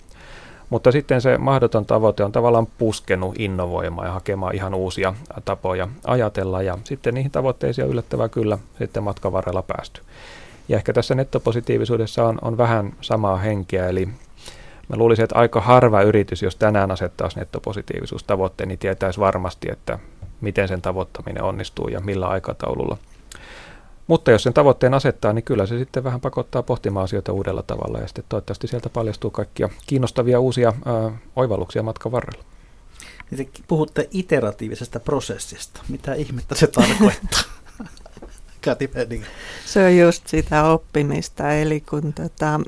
Mutta sitten se mahdoton tavoite on tavallaan puskenut innovoimaan ja hakemaan ihan uusia tapoja ajatella ja sitten niihin tavoitteisiin on yllättävää kyllä sitten matkan varrella päästy. Ja ehkä tässä nettopositiivisuudessa on, on vähän samaa henkeä, eli mä luulisin, että aika harva yritys, jos tänään asettaisi nettopositiivisuustavoitteen, niin tietäisi varmasti, että miten sen tavoittaminen onnistuu ja millä aikataululla. Mutta jos sen tavoitteen asettaa, niin kyllä se sitten vähän pakottaa pohtimaan asioita uudella tavalla ja sitten toivottavasti sieltä paljastuu kaikkia kiinnostavia uusia ää, oivalluksia matkan varrella. Niin te puhutte iteratiivisesta prosessista. Mitä ihmettä se tarkoittaa? Kati Se on just sitä oppimista, eli kun tota,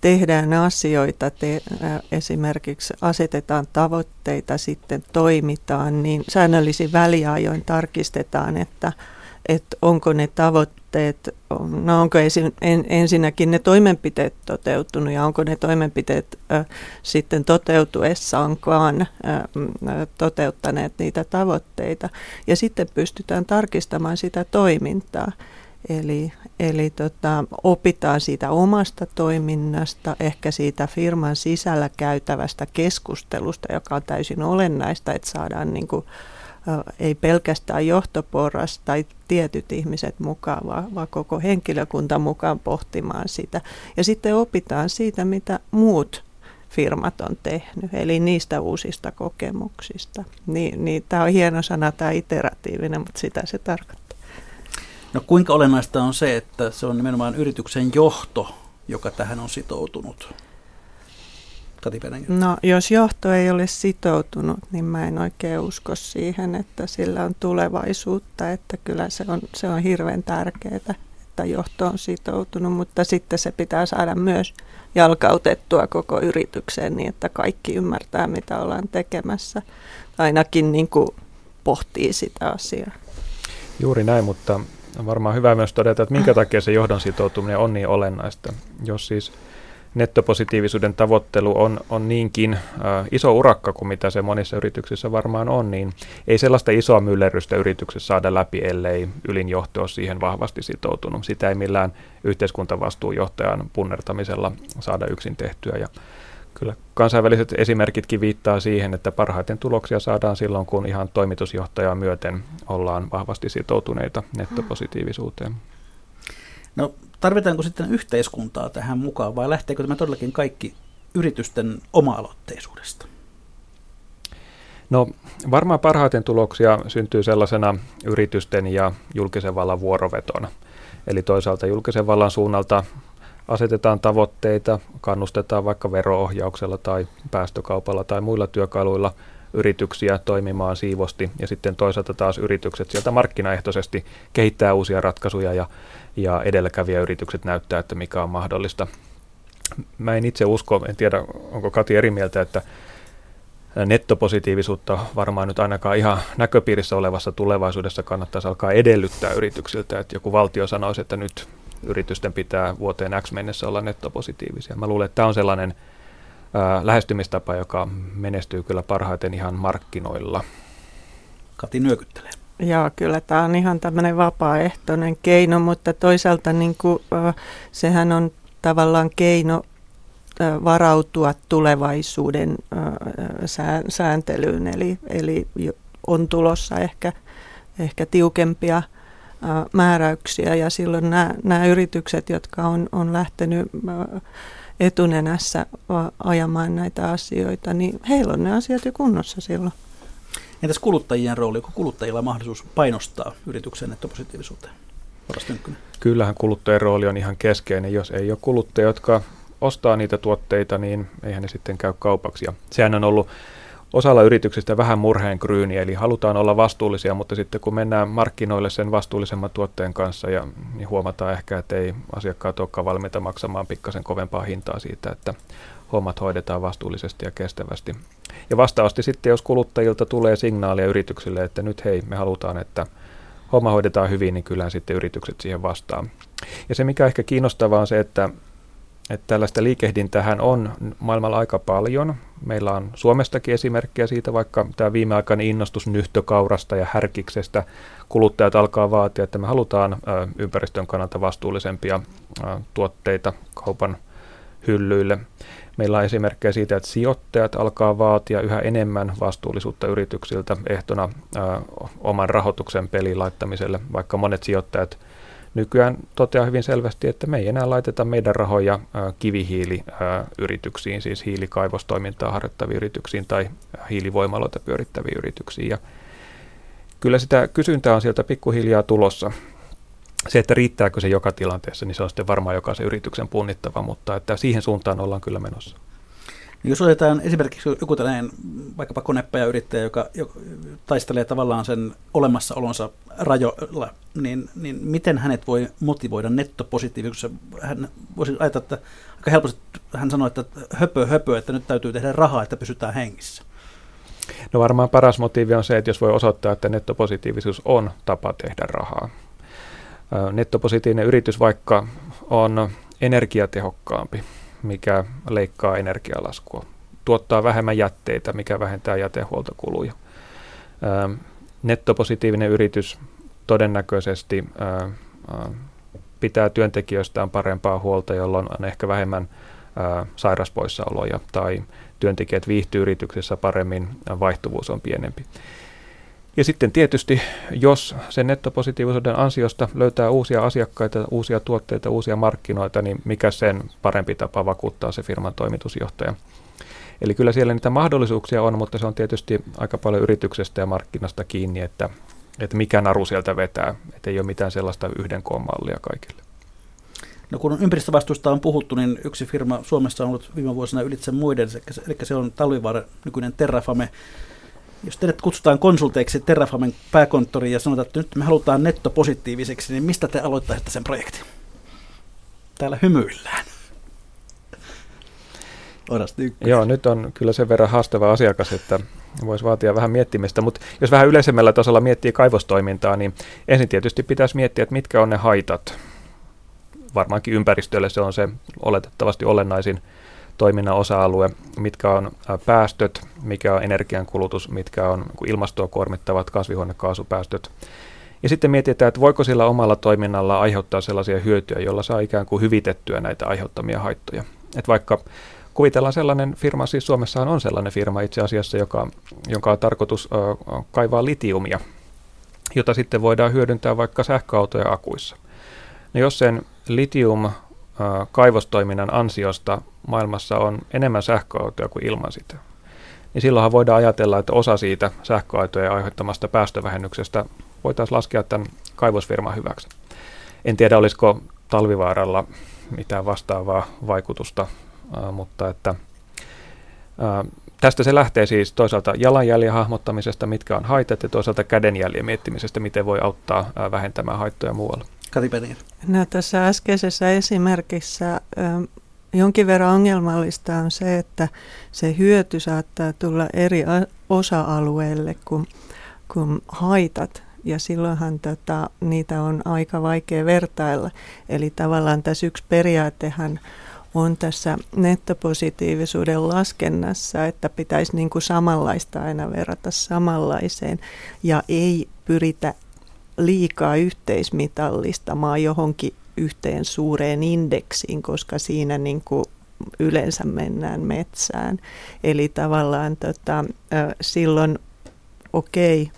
tehdään asioita, te, esimerkiksi asetetaan tavoitteita, sitten toimitaan, niin säännöllisin väliajoin tarkistetaan, että että onko ne tavoitteet, no onko ensin, en, ensinnäkin ne toimenpiteet toteutunut ja onko ne toimenpiteet ö, sitten toteutuessaankaan ö, toteuttaneet niitä tavoitteita. Ja sitten pystytään tarkistamaan sitä toimintaa. Eli, eli tota, opitaan siitä omasta toiminnasta, ehkä siitä firman sisällä käytävästä keskustelusta, joka on täysin olennaista, että saadaan niin kuin, ei pelkästään johtoporras tai tietyt ihmiset mukaan, vaan, vaan koko henkilökunta mukaan pohtimaan sitä. Ja sitten opitaan siitä, mitä muut firmat on tehnyt, eli niistä uusista kokemuksista. Niin, niin tämä on hieno sana, tämä iteratiivinen, mutta sitä se tarkoittaa. No kuinka olennaista on se, että se on nimenomaan yrityksen johto, joka tähän on sitoutunut? Kati No jos johto ei ole sitoutunut, niin mä en oikein usko siihen, että sillä on tulevaisuutta. Että kyllä se on, se on hirveän tärkeää, että johto on sitoutunut, mutta sitten se pitää saada myös jalkautettua koko yritykseen niin, että kaikki ymmärtää, mitä ollaan tekemässä. Ainakin niin kuin pohtii sitä asiaa. Juuri näin, mutta on varmaan hyvä myös todeta, että minkä takia se johdon sitoutuminen on niin olennaista. Jos siis nettopositiivisuuden tavoittelu on, on niinkin äh, iso urakka kuin mitä se monissa yrityksissä varmaan on, niin ei sellaista isoa myllerrystä yrityksessä saada läpi, ellei ylinjohto ole siihen vahvasti sitoutunut. Sitä ei millään yhteiskuntavastuujohtajan punnertamisella saada yksin tehtyä. Ja kyllä kansainväliset esimerkitkin viittaa siihen, että parhaiten tuloksia saadaan silloin, kun ihan toimitusjohtajaa myöten ollaan vahvasti sitoutuneita nettopositiivisuuteen. No tarvitaanko sitten yhteiskuntaa tähän mukaan vai lähteekö tämä todellakin kaikki yritysten oma-aloitteisuudesta? No varmaan parhaiten tuloksia syntyy sellaisena yritysten ja julkisen vallan vuorovetona. Eli toisaalta julkisen vallan suunnalta asetetaan tavoitteita, kannustetaan vaikka veroohjauksella tai päästökaupalla tai muilla työkaluilla yrityksiä toimimaan siivosti ja sitten toisaalta taas yritykset sieltä markkinaehtoisesti kehittää uusia ratkaisuja ja ja edelläkävijäyritykset näyttää, että mikä on mahdollista. Mä en itse usko, en tiedä onko Kati eri mieltä, että nettopositiivisuutta varmaan nyt ainakaan ihan näköpiirissä olevassa tulevaisuudessa kannattaisi alkaa edellyttää yrityksiltä, että joku valtio sanoisi, että nyt yritysten pitää vuoteen X mennessä olla nettopositiivisia. Mä luulen, että tämä on sellainen lähestymistapa, joka menestyy kyllä parhaiten ihan markkinoilla. Kati nyökyttelee. Joo, kyllä tämä on ihan tämmöinen vapaaehtoinen keino, mutta toisaalta niin kuin, sehän on tavallaan keino varautua tulevaisuuden sääntelyyn, eli, eli on tulossa ehkä, ehkä tiukempia määräyksiä ja silloin nämä, nämä yritykset, jotka on, on lähtenyt etunenässä ajamaan näitä asioita, niin heillä on ne asiat jo kunnossa silloin. Entäs kuluttajien rooli? Onko kuluttajilla mahdollisuus painostaa yrityksen nettopositiivisuuteen? Kyllähän kuluttajien rooli on ihan keskeinen. Jos ei ole kuluttajia, jotka ostaa niitä tuotteita, niin eihän ne sitten käy kaupaksi. Ja sehän on ollut osalla yrityksistä vähän murheen kryyni, eli halutaan olla vastuullisia, mutta sitten kun mennään markkinoille sen vastuullisemman tuotteen kanssa, ja, niin huomataan ehkä, että ei asiakkaat olekaan valmiita maksamaan pikkasen kovempaa hintaa siitä, että hommat hoidetaan vastuullisesti ja kestävästi. Ja vastaavasti sitten, jos kuluttajilta tulee signaalia yrityksille, että nyt hei, me halutaan, että homma hoidetaan hyvin, niin kyllähän sitten yritykset siihen vastaan. Ja se, mikä ehkä kiinnostavaa on se, että että tällaista liikehdintähän on maailmalla aika paljon. Meillä on Suomestakin esimerkkejä siitä, vaikka tämä viimeaikainen innostus nyhtökaurasta ja härkiksestä. Kuluttajat alkaa vaatia, että me halutaan ympäristön kannalta vastuullisempia tuotteita kaupan hyllyille. Meillä on esimerkkejä siitä, että sijoittajat alkaa vaatia yhä enemmän vastuullisuutta yrityksiltä ehtona oman rahoituksen peliin laittamiselle, vaikka monet sijoittajat – nykyään toteaa hyvin selvästi, että me ei enää laiteta meidän rahoja kivihiiliyrityksiin, siis hiilikaivostoimintaa harjoittaviin yrityksiin tai hiilivoimaloita pyörittäviin yrityksiin. Ja kyllä sitä kysyntää on sieltä pikkuhiljaa tulossa. Se, että riittääkö se joka tilanteessa, niin se on sitten varmaan jokaisen yrityksen punnittava, mutta että siihen suuntaan ollaan kyllä menossa. Niin jos otetaan esimerkiksi joku tällainen vaikkapa konepajayrittäjä, joka, joka taistelee tavallaan sen olemassaolonsa rajoilla, niin, niin miten hänet voi motivoida nettopositiivisuus? Hän voisi ajatella, että aika helposti hän sanoi, että höpö höpö, että nyt täytyy tehdä rahaa, että pysytään hengissä. No varmaan paras motiivi on se, että jos voi osoittaa, että nettopositiivisuus on tapa tehdä rahaa. Nettopositiivinen yritys vaikka on energiatehokkaampi mikä leikkaa energialaskua. Tuottaa vähemmän jätteitä, mikä vähentää jätehuoltokuluja. nettopositiivinen yritys todennäköisesti pitää työntekijöistään parempaa huolta, jolloin on ehkä vähemmän sairaspoissaoloja tai työntekijät viihtyy yrityksessä paremmin, vaihtuvuus on pienempi. Ja sitten tietysti, jos sen nettopositiivisuuden ansiosta löytää uusia asiakkaita, uusia tuotteita, uusia markkinoita, niin mikä sen parempi tapa vakuuttaa se firman toimitusjohtaja. Eli kyllä siellä niitä mahdollisuuksia on, mutta se on tietysti aika paljon yrityksestä ja markkinasta kiinni, että, että mikä naru sieltä vetää. Että ei ole mitään sellaista yhden koon mallia kaikille. No kun ympäristövastuusta on puhuttu, niin yksi firma Suomessa on ollut viime vuosina ylitse muiden, eli se on Talvivaara, nykyinen Terrafame. Jos teidät kutsutaan konsulteiksi Terrafamen pääkonttoriin ja sanotaan, että nyt me halutaan nettopositiiviseksi, niin mistä te aloittaisitte sen projektin? Täällä hymyillään. Joo, nyt on kyllä sen verran haastava asiakas, että voisi vaatia vähän miettimistä, mutta jos vähän yleisemmällä tasolla miettii kaivostoimintaa, niin ensin tietysti pitäisi miettiä, että mitkä on ne haitat. Varmaankin ympäristölle se on se oletettavasti olennaisin toiminnan osa-alue, mitkä on päästöt, mikä on energiankulutus, mitkä on ilmastoa kuormittavat kasvihuonekaasupäästöt. Ja sitten mietitään, että voiko sillä omalla toiminnalla aiheuttaa sellaisia hyötyjä, joilla saa ikään kuin hyvitettyä näitä aiheuttamia haittoja. Että vaikka kuvitellaan sellainen firma, siis Suomessahan on sellainen firma itse asiassa, joka, jonka on tarkoitus kaivaa litiumia, jota sitten voidaan hyödyntää vaikka sähköautojen akuissa. No jos sen litium kaivostoiminnan ansiosta maailmassa on enemmän sähköautoja kuin ilman sitä, niin silloinhan voidaan ajatella, että osa siitä sähköautojen aiheuttamasta päästövähennyksestä voitaisiin laskea tämän kaivosfirman hyväksi. En tiedä, olisiko talvivaaralla mitään vastaavaa vaikutusta, mutta että Tästä se lähtee siis toisaalta jalanjäljen hahmottamisesta, mitkä on haitat, ja toisaalta kädenjäljen miettimisestä, miten voi auttaa vähentämään haittoja muualla. Kati Penir. No, tässä äskeisessä esimerkissä jonkin verran ongelmallista on se, että se hyöty saattaa tulla eri osa-alueille kuin, kuin haitat. Ja silloinhan tota, niitä on aika vaikea vertailla. Eli tavallaan tässä yksi periaatehan on tässä nettopositiivisuuden laskennassa, että pitäisi niin kuin samanlaista aina verrata samanlaiseen ja ei pyritä liikaa yhteismitallistamaan johonkin yhteen suureen indeksiin, koska siinä niin kuin yleensä mennään metsään. Eli tavallaan tota, silloin okei, okay,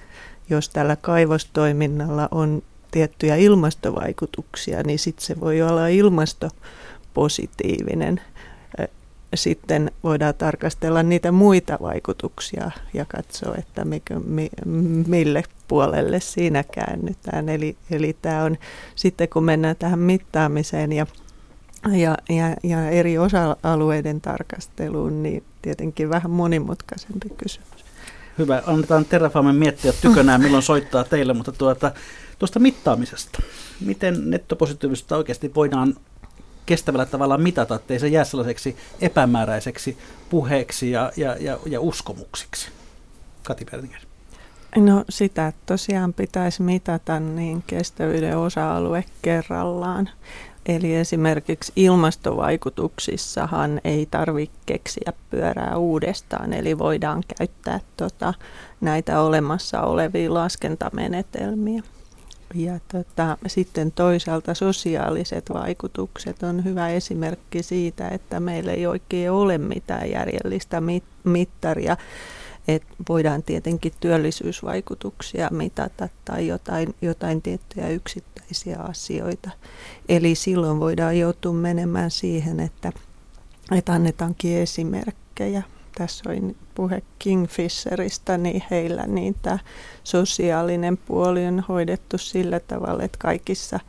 jos tällä kaivostoiminnalla on tiettyjä ilmastovaikutuksia, niin sitten se voi olla ilmastopositiivinen sitten voidaan tarkastella niitä muita vaikutuksia ja katsoa, että mikä, mi, mille puolelle siinä käännytään. Eli, eli tämä on sitten kun mennään tähän mittaamiseen ja, ja, ja, ja eri osa-alueiden tarkasteluun, niin tietenkin vähän monimutkaisempi kysymys. Hyvä, annetaan Terrafamen miettiä tykönään, milloin soittaa teille, mutta tuota, tuosta mittaamisesta. Miten nettopositiivisuutta oikeasti voidaan kestävällä tavalla mitata, ettei se jää sellaiseksi epämääräiseksi puheeksi ja, ja, ja, ja uskomuksiksi? Kati Pertinger. No sitä tosiaan pitäisi mitata niin kestävyyden osa-alue kerrallaan. Eli esimerkiksi ilmastovaikutuksissahan ei tarvitse keksiä pyörää uudestaan, eli voidaan käyttää tota, näitä olemassa olevia laskentamenetelmiä. Ja tota, sitten toisaalta sosiaaliset vaikutukset on hyvä esimerkki siitä, että meillä ei oikein ole mitään järjellistä mit- mittaria. Et voidaan tietenkin työllisyysvaikutuksia mitata tai jotain, jotain tiettyjä yksittäisiä asioita. Eli silloin voidaan joutua menemään siihen, että, että annetaankin esimerkkejä tässä oli puhe Kingfisherista, niin heillä niin tämä sosiaalinen puoli on hoidettu sillä tavalla, että kaikissa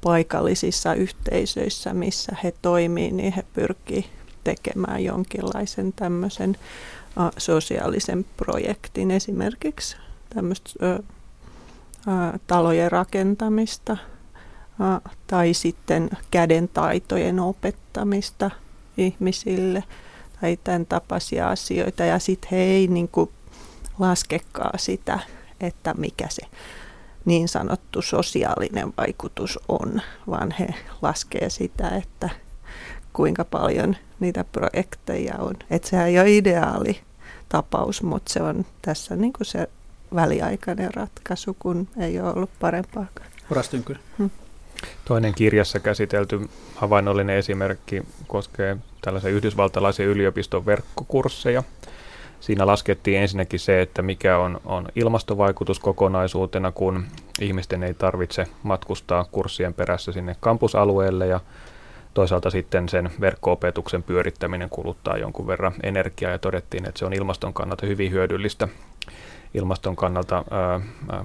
paikallisissa yhteisöissä, missä he toimii, niin he pyrkii tekemään jonkinlaisen tämmöisen sosiaalisen projektin, esimerkiksi tämmöistä talojen rakentamista tai sitten käden taitojen opettamista – ihmisille tai tämän tapaisia asioita. Ja sitten he ei niin kuin laskekaan sitä, että mikä se niin sanottu sosiaalinen vaikutus on, vaan he laskee sitä, että kuinka paljon niitä projekteja on. Että sehän ei ole ideaali tapaus, mutta se on tässä niin kuin se väliaikainen ratkaisu, kun ei ole ollut parempaakaan. Hmm. Toinen kirjassa käsitelty havainnollinen esimerkki koskee tällaisen yhdysvaltalaisen yliopiston verkkokursseja. Siinä laskettiin ensinnäkin se, että mikä on, on ilmastovaikutus kokonaisuutena, kun ihmisten ei tarvitse matkustaa kurssien perässä sinne kampusalueelle ja toisaalta sitten sen verkkoopetuksen pyörittäminen kuluttaa jonkun verran energiaa ja todettiin, että se on ilmaston kannalta hyvin hyödyllistä ilmaston kannalta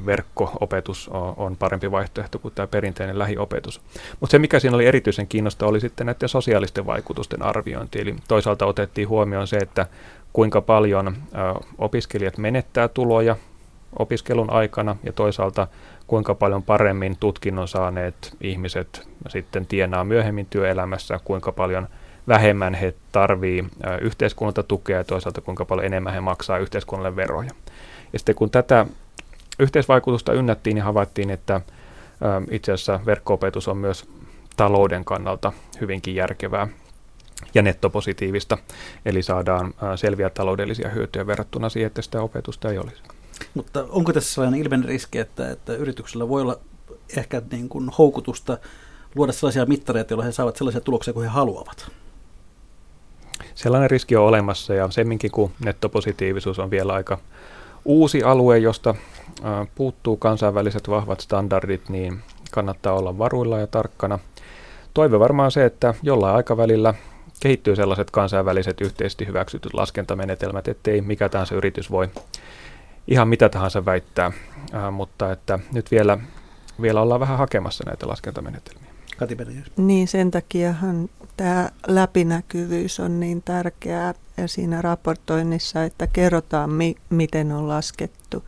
verkko-opetus on parempi vaihtoehto kuin tämä perinteinen lähiopetus. Mutta se, mikä siinä oli erityisen kiinnostavaa, oli sitten näiden sosiaalisten vaikutusten arviointi. Eli toisaalta otettiin huomioon se, että kuinka paljon opiskelijat menettää tuloja opiskelun aikana ja toisaalta kuinka paljon paremmin tutkinnon saaneet ihmiset sitten tienaa myöhemmin työelämässä, kuinka paljon vähemmän he tarvii yhteiskunnalta tukea ja toisaalta kuinka paljon enemmän he maksaa yhteiskunnalle veroja. Ja sitten kun tätä yhteisvaikutusta ynnättiin, niin havaittiin, että itse asiassa verkko-opetus on myös talouden kannalta hyvinkin järkevää ja nettopositiivista, eli saadaan selviä taloudellisia hyötyjä verrattuna siihen, että sitä opetusta ei olisi. Mutta onko tässä sellainen ilmeinen riski, että, että yrityksellä voi olla ehkä niin kuin houkutusta luoda sellaisia mittareita, joilla he saavat sellaisia tuloksia kuin he haluavat? Sellainen riski on olemassa ja semminkin kun nettopositiivisuus on vielä aika uusi alue, josta puuttuu kansainväliset vahvat standardit, niin kannattaa olla varuilla ja tarkkana. Toive varmaan se, että jollain aikavälillä kehittyy sellaiset kansainväliset yhteisesti hyväksytyt laskentamenetelmät, ettei mikä tahansa yritys voi ihan mitä tahansa väittää, mutta että nyt vielä, vielä ollaan vähän hakemassa näitä laskentamenetelmiä. Kati Niin, sen takiahan tämä läpinäkyvyys on niin tärkeää siinä raportoinnissa, että kerrotaan, mi- miten on laskettu.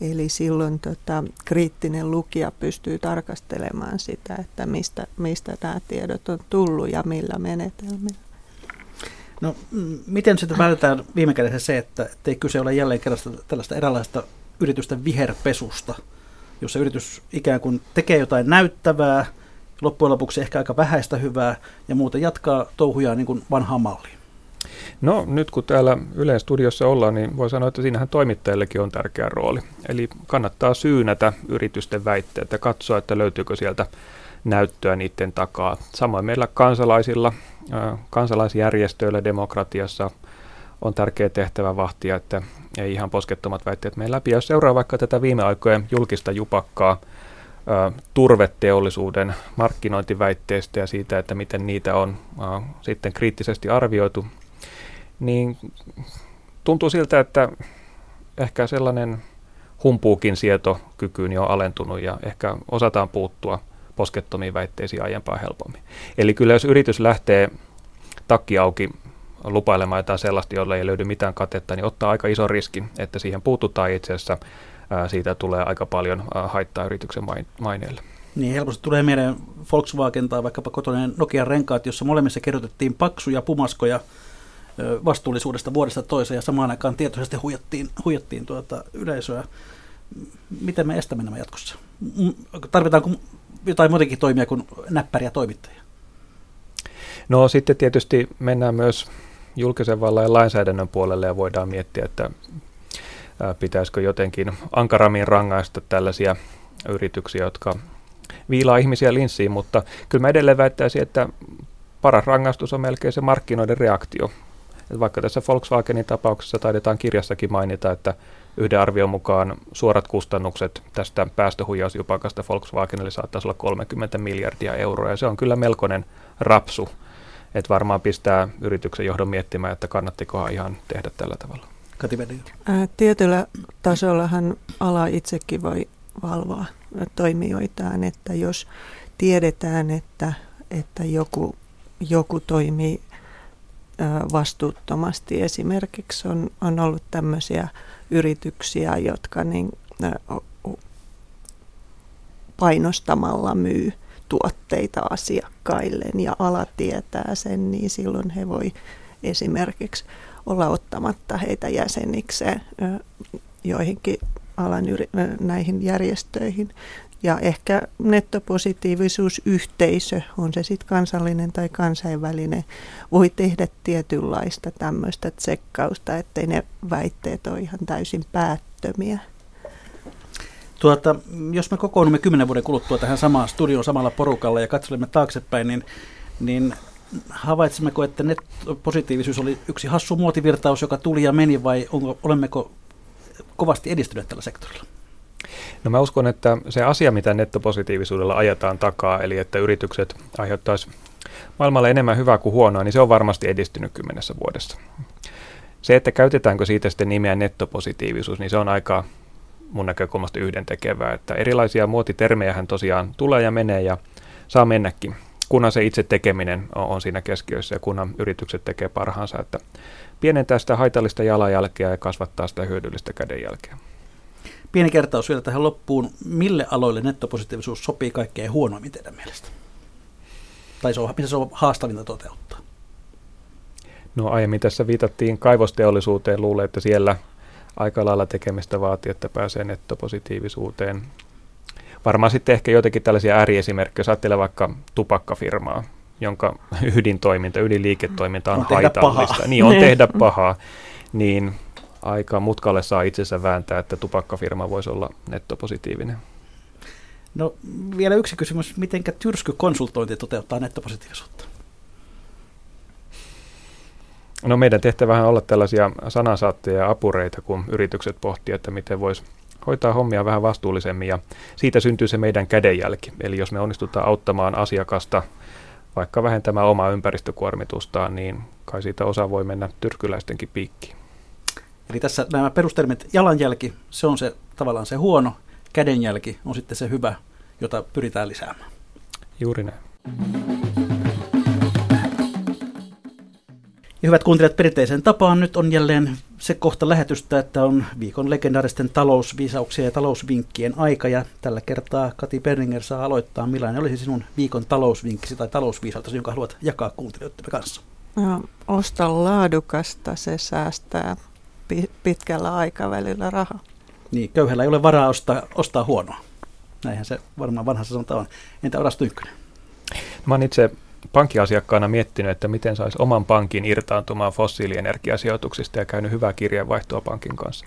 Eli silloin tota, kriittinen lukija pystyy tarkastelemaan sitä, että mistä, mistä nämä tiedot on tullut ja millä menetelmillä. No, miten sitten vältetään viime kädessä se, että ei kyse ole jälleen kerran tällaista eräänlaista yritysten viherpesusta, jossa yritys ikään kuin tekee jotain näyttävää, loppujen lopuksi ehkä aika vähäistä hyvää ja muuten jatkaa touhujaan niin kuin vanhaan malliin? No nyt kun täällä Ylen studiossa ollaan, niin voi sanoa, että siinähän toimittajillekin on tärkeä rooli. Eli kannattaa syynätä yritysten väitteet ja katsoa, että löytyykö sieltä näyttöä niiden takaa. Samoin meillä kansalaisilla, kansalaisjärjestöillä demokratiassa on tärkeä tehtävä vahtia, että ei ihan poskettomat väitteet meidän läpi. Jos seuraa vaikka tätä viime aikojen julkista jupakkaa turveteollisuuden markkinointiväitteistä ja siitä, että miten niitä on sitten kriittisesti arvioitu, niin tuntuu siltä, että ehkä sellainen humpuukin sietokykyyn on alentunut ja ehkä osataan puuttua poskettomiin väitteisiin aiempaa helpommin. Eli kyllä jos yritys lähtee takki auki lupailemaan jotain sellaista, jolla ei löydy mitään katetta, niin ottaa aika iso riski, että siihen puututaan itse asiassa siitä tulee aika paljon haittaa yrityksen maineelle. Niin helposti tulee mieleen Volkswagen tai vaikkapa kotoinen Nokian renkaat, jossa molemmissa kirjoitettiin paksuja pumaskoja vastuullisuudesta vuodesta toiseen ja samaan aikaan tietoisesti huijattiin, huijattiin tuota yleisöä. Miten me estämme nämä jatkossa? Tarvitaanko jotain muutenkin toimia kuin näppäriä toimittajia? No sitten tietysti mennään myös julkisen vallan ja lainsäädännön puolelle ja voidaan miettiä, että pitäisikö jotenkin ankarammin rangaista tällaisia yrityksiä, jotka viilaa ihmisiä linssiin, mutta kyllä mä edelleen väittäisin, että paras rangaistus on melkein se markkinoiden reaktio. Et vaikka tässä Volkswagenin tapauksessa taidetaan kirjassakin mainita, että yhden arvion mukaan suorat kustannukset tästä päästöhuijausjupakasta Volkswagenille saattaisi olla 30 miljardia euroa, ja se on kyllä melkoinen rapsu, että varmaan pistää yrityksen johdon miettimään, että kannattikohan ihan tehdä tällä tavalla. Kati Tietyllä tasollahan ala itsekin voi valvoa toimijoitaan, että jos tiedetään, että, että joku, joku toimii vastuuttomasti. Esimerkiksi on, on ollut tämmöisiä yrityksiä, jotka niin, painostamalla myy tuotteita asiakkaille ja ala tietää sen, niin silloin he voi esimerkiksi olla ottamatta heitä jäsenikseen joihinkin alan yri- näihin järjestöihin. Ja ehkä nettopositiivisuusyhteisö, on se sitten kansallinen tai kansainvälinen, voi tehdä tietynlaista tämmöistä tsekkausta, ettei ne väitteet ole ihan täysin päättömiä. Tuota, jos me kokoonnumme kymmenen vuoden kuluttua tähän samaan studioon samalla porukalla ja katselemme taaksepäin, niin, niin havaitsemmeko, että net positiivisuus oli yksi hassu muotivirtaus, joka tuli ja meni, vai onko, olemmeko kovasti edistyneet tällä sektorilla? No mä uskon, että se asia, mitä nettopositiivisuudella ajetaan takaa, eli että yritykset aiheuttaisi maailmalle enemmän hyvää kuin huonoa, niin se on varmasti edistynyt kymmenessä vuodessa. Se, että käytetäänkö siitä sitten nimeä nettopositiivisuus, niin se on aika mun näkökulmasta yhdentekevää, että erilaisia muotitermejähän tosiaan tulee ja menee ja saa mennäkin, kunhan se itse tekeminen on, on siinä keskiössä ja kunhan yritykset tekee parhaansa, että pienentää sitä haitallista jalanjälkeä ja kasvattaa sitä hyödyllistä kädenjälkeä. Pieni kertaus vielä tähän loppuun. Mille aloille nettopositiivisuus sopii kaikkein huonoimmin teidän mielestä? Tai se on, missä se on haastavinta toteuttaa? No aiemmin tässä viitattiin kaivosteollisuuteen. Luulen, että siellä aika lailla tekemistä vaatii, että pääsee nettopositiivisuuteen. Varmaan sitten ehkä jotenkin tällaisia ääriesimerkkejä, jos ajattelee vaikka tupakkafirmaa, jonka ydintoiminta, ydinliiketoiminta on, on haitallista. Niin, on niin. tehdä pahaa. Niin aika mutkalle saa itsensä vääntää, että tupakkafirma voisi olla nettopositiivinen. No vielä yksi kysymys. Miten tyrskykonsultointi toteuttaa nettopositiivisuutta? No meidän tehtävähän on olla tällaisia sanansaatteja ja apureita, kun yritykset pohtii, että miten voisi hoitaa hommia vähän vastuullisemmin ja siitä syntyy se meidän kädenjälki. Eli jos me onnistutaan auttamaan asiakasta vaikka vähentämään omaa ympäristökuormitustaan, niin kai siitä osa voi mennä tyrkyläistenkin piikkiin. Eli tässä nämä perustelmit, jalanjälki, se on se tavallaan se huono, kädenjälki on sitten se hyvä, jota pyritään lisäämään. Juuri näin. Ja hyvät kuuntelijat, perinteisen tapaan nyt on jälleen se kohta lähetystä, että on viikon legendaaristen talousviisauksia ja talousvinkkien aika. Ja tällä kertaa Kati Berninger saa aloittaa. Millainen olisi sinun viikon talousvinkkisi tai talousviisautasi, jonka haluat jakaa kuuntelijoiden kanssa? No, osta laadukasta, se säästää pitkällä aikavälillä rahaa. Niin, köyhällä ei ole varaa ostaa, ostaa huonoa. Näinhän se varmaan vanhassa sanotaan on. Entä Oras Tynkkönen? Mä oon itse pankkiasiakkaana miettinyt, että miten saisi oman pankin irtaantumaan fossiilienergiasijoituksista ja käynyt hyvää kirjeenvaihtoa pankin kanssa.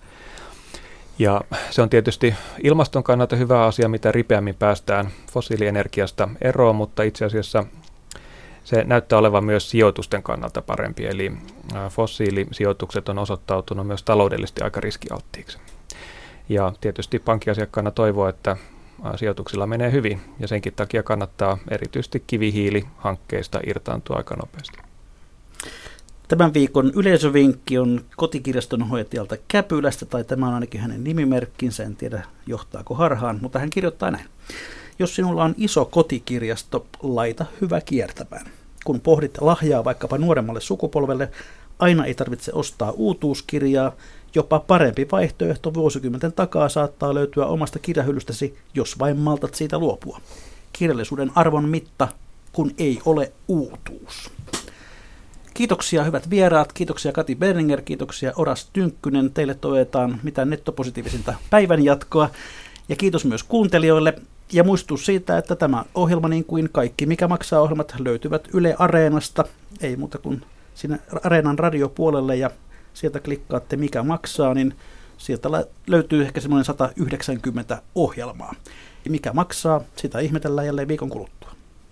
Ja se on tietysti ilmaston kannalta hyvä asia, mitä ripeämmin päästään fossiilienergiasta eroon, mutta itse asiassa se näyttää olevan myös sijoitusten kannalta parempi, eli fossiilisijoitukset on osoittautunut myös taloudellisesti aika riskialttiiksi. Ja tietysti pankkiasiakkaana toivoo, että sijoituksilla menee hyvin ja senkin takia kannattaa erityisesti kivihiilihankkeista irtaantua aika nopeasti. Tämän viikon yleisövinkki on kotikirjastonhoitajalta Käpylästä, tai tämä on ainakin hänen nimimerkkinsä, en tiedä johtaako harhaan, mutta hän kirjoittaa näin. Jos sinulla on iso kotikirjasto, laita hyvä kiertämään. Kun pohdit lahjaa vaikkapa nuoremmalle sukupolvelle, aina ei tarvitse ostaa uutuuskirjaa, jopa parempi vaihtoehto vuosikymmenten takaa saattaa löytyä omasta kirjahyllystäsi, jos vain maltat siitä luopua. Kirjallisuuden arvon mitta, kun ei ole uutuus. Kiitoksia hyvät vieraat, kiitoksia Kati Berninger, kiitoksia Oras Tynkkynen. Teille toivotetaan mitä nettopositiivisinta päivän jatkoa. Ja kiitos myös kuuntelijoille. Ja muistutus siitä, että tämä ohjelma, niin kuin kaikki Mikä maksaa ohjelmat, löytyvät Yle Areenasta. Ei muuta kuin sinne Areenan radiopuolelle ja sieltä klikkaatte Mikä maksaa, niin sieltä löytyy ehkä semmoinen 190 ohjelmaa. Mikä maksaa, sitä ihmetellään jälleen viikon kuluttua.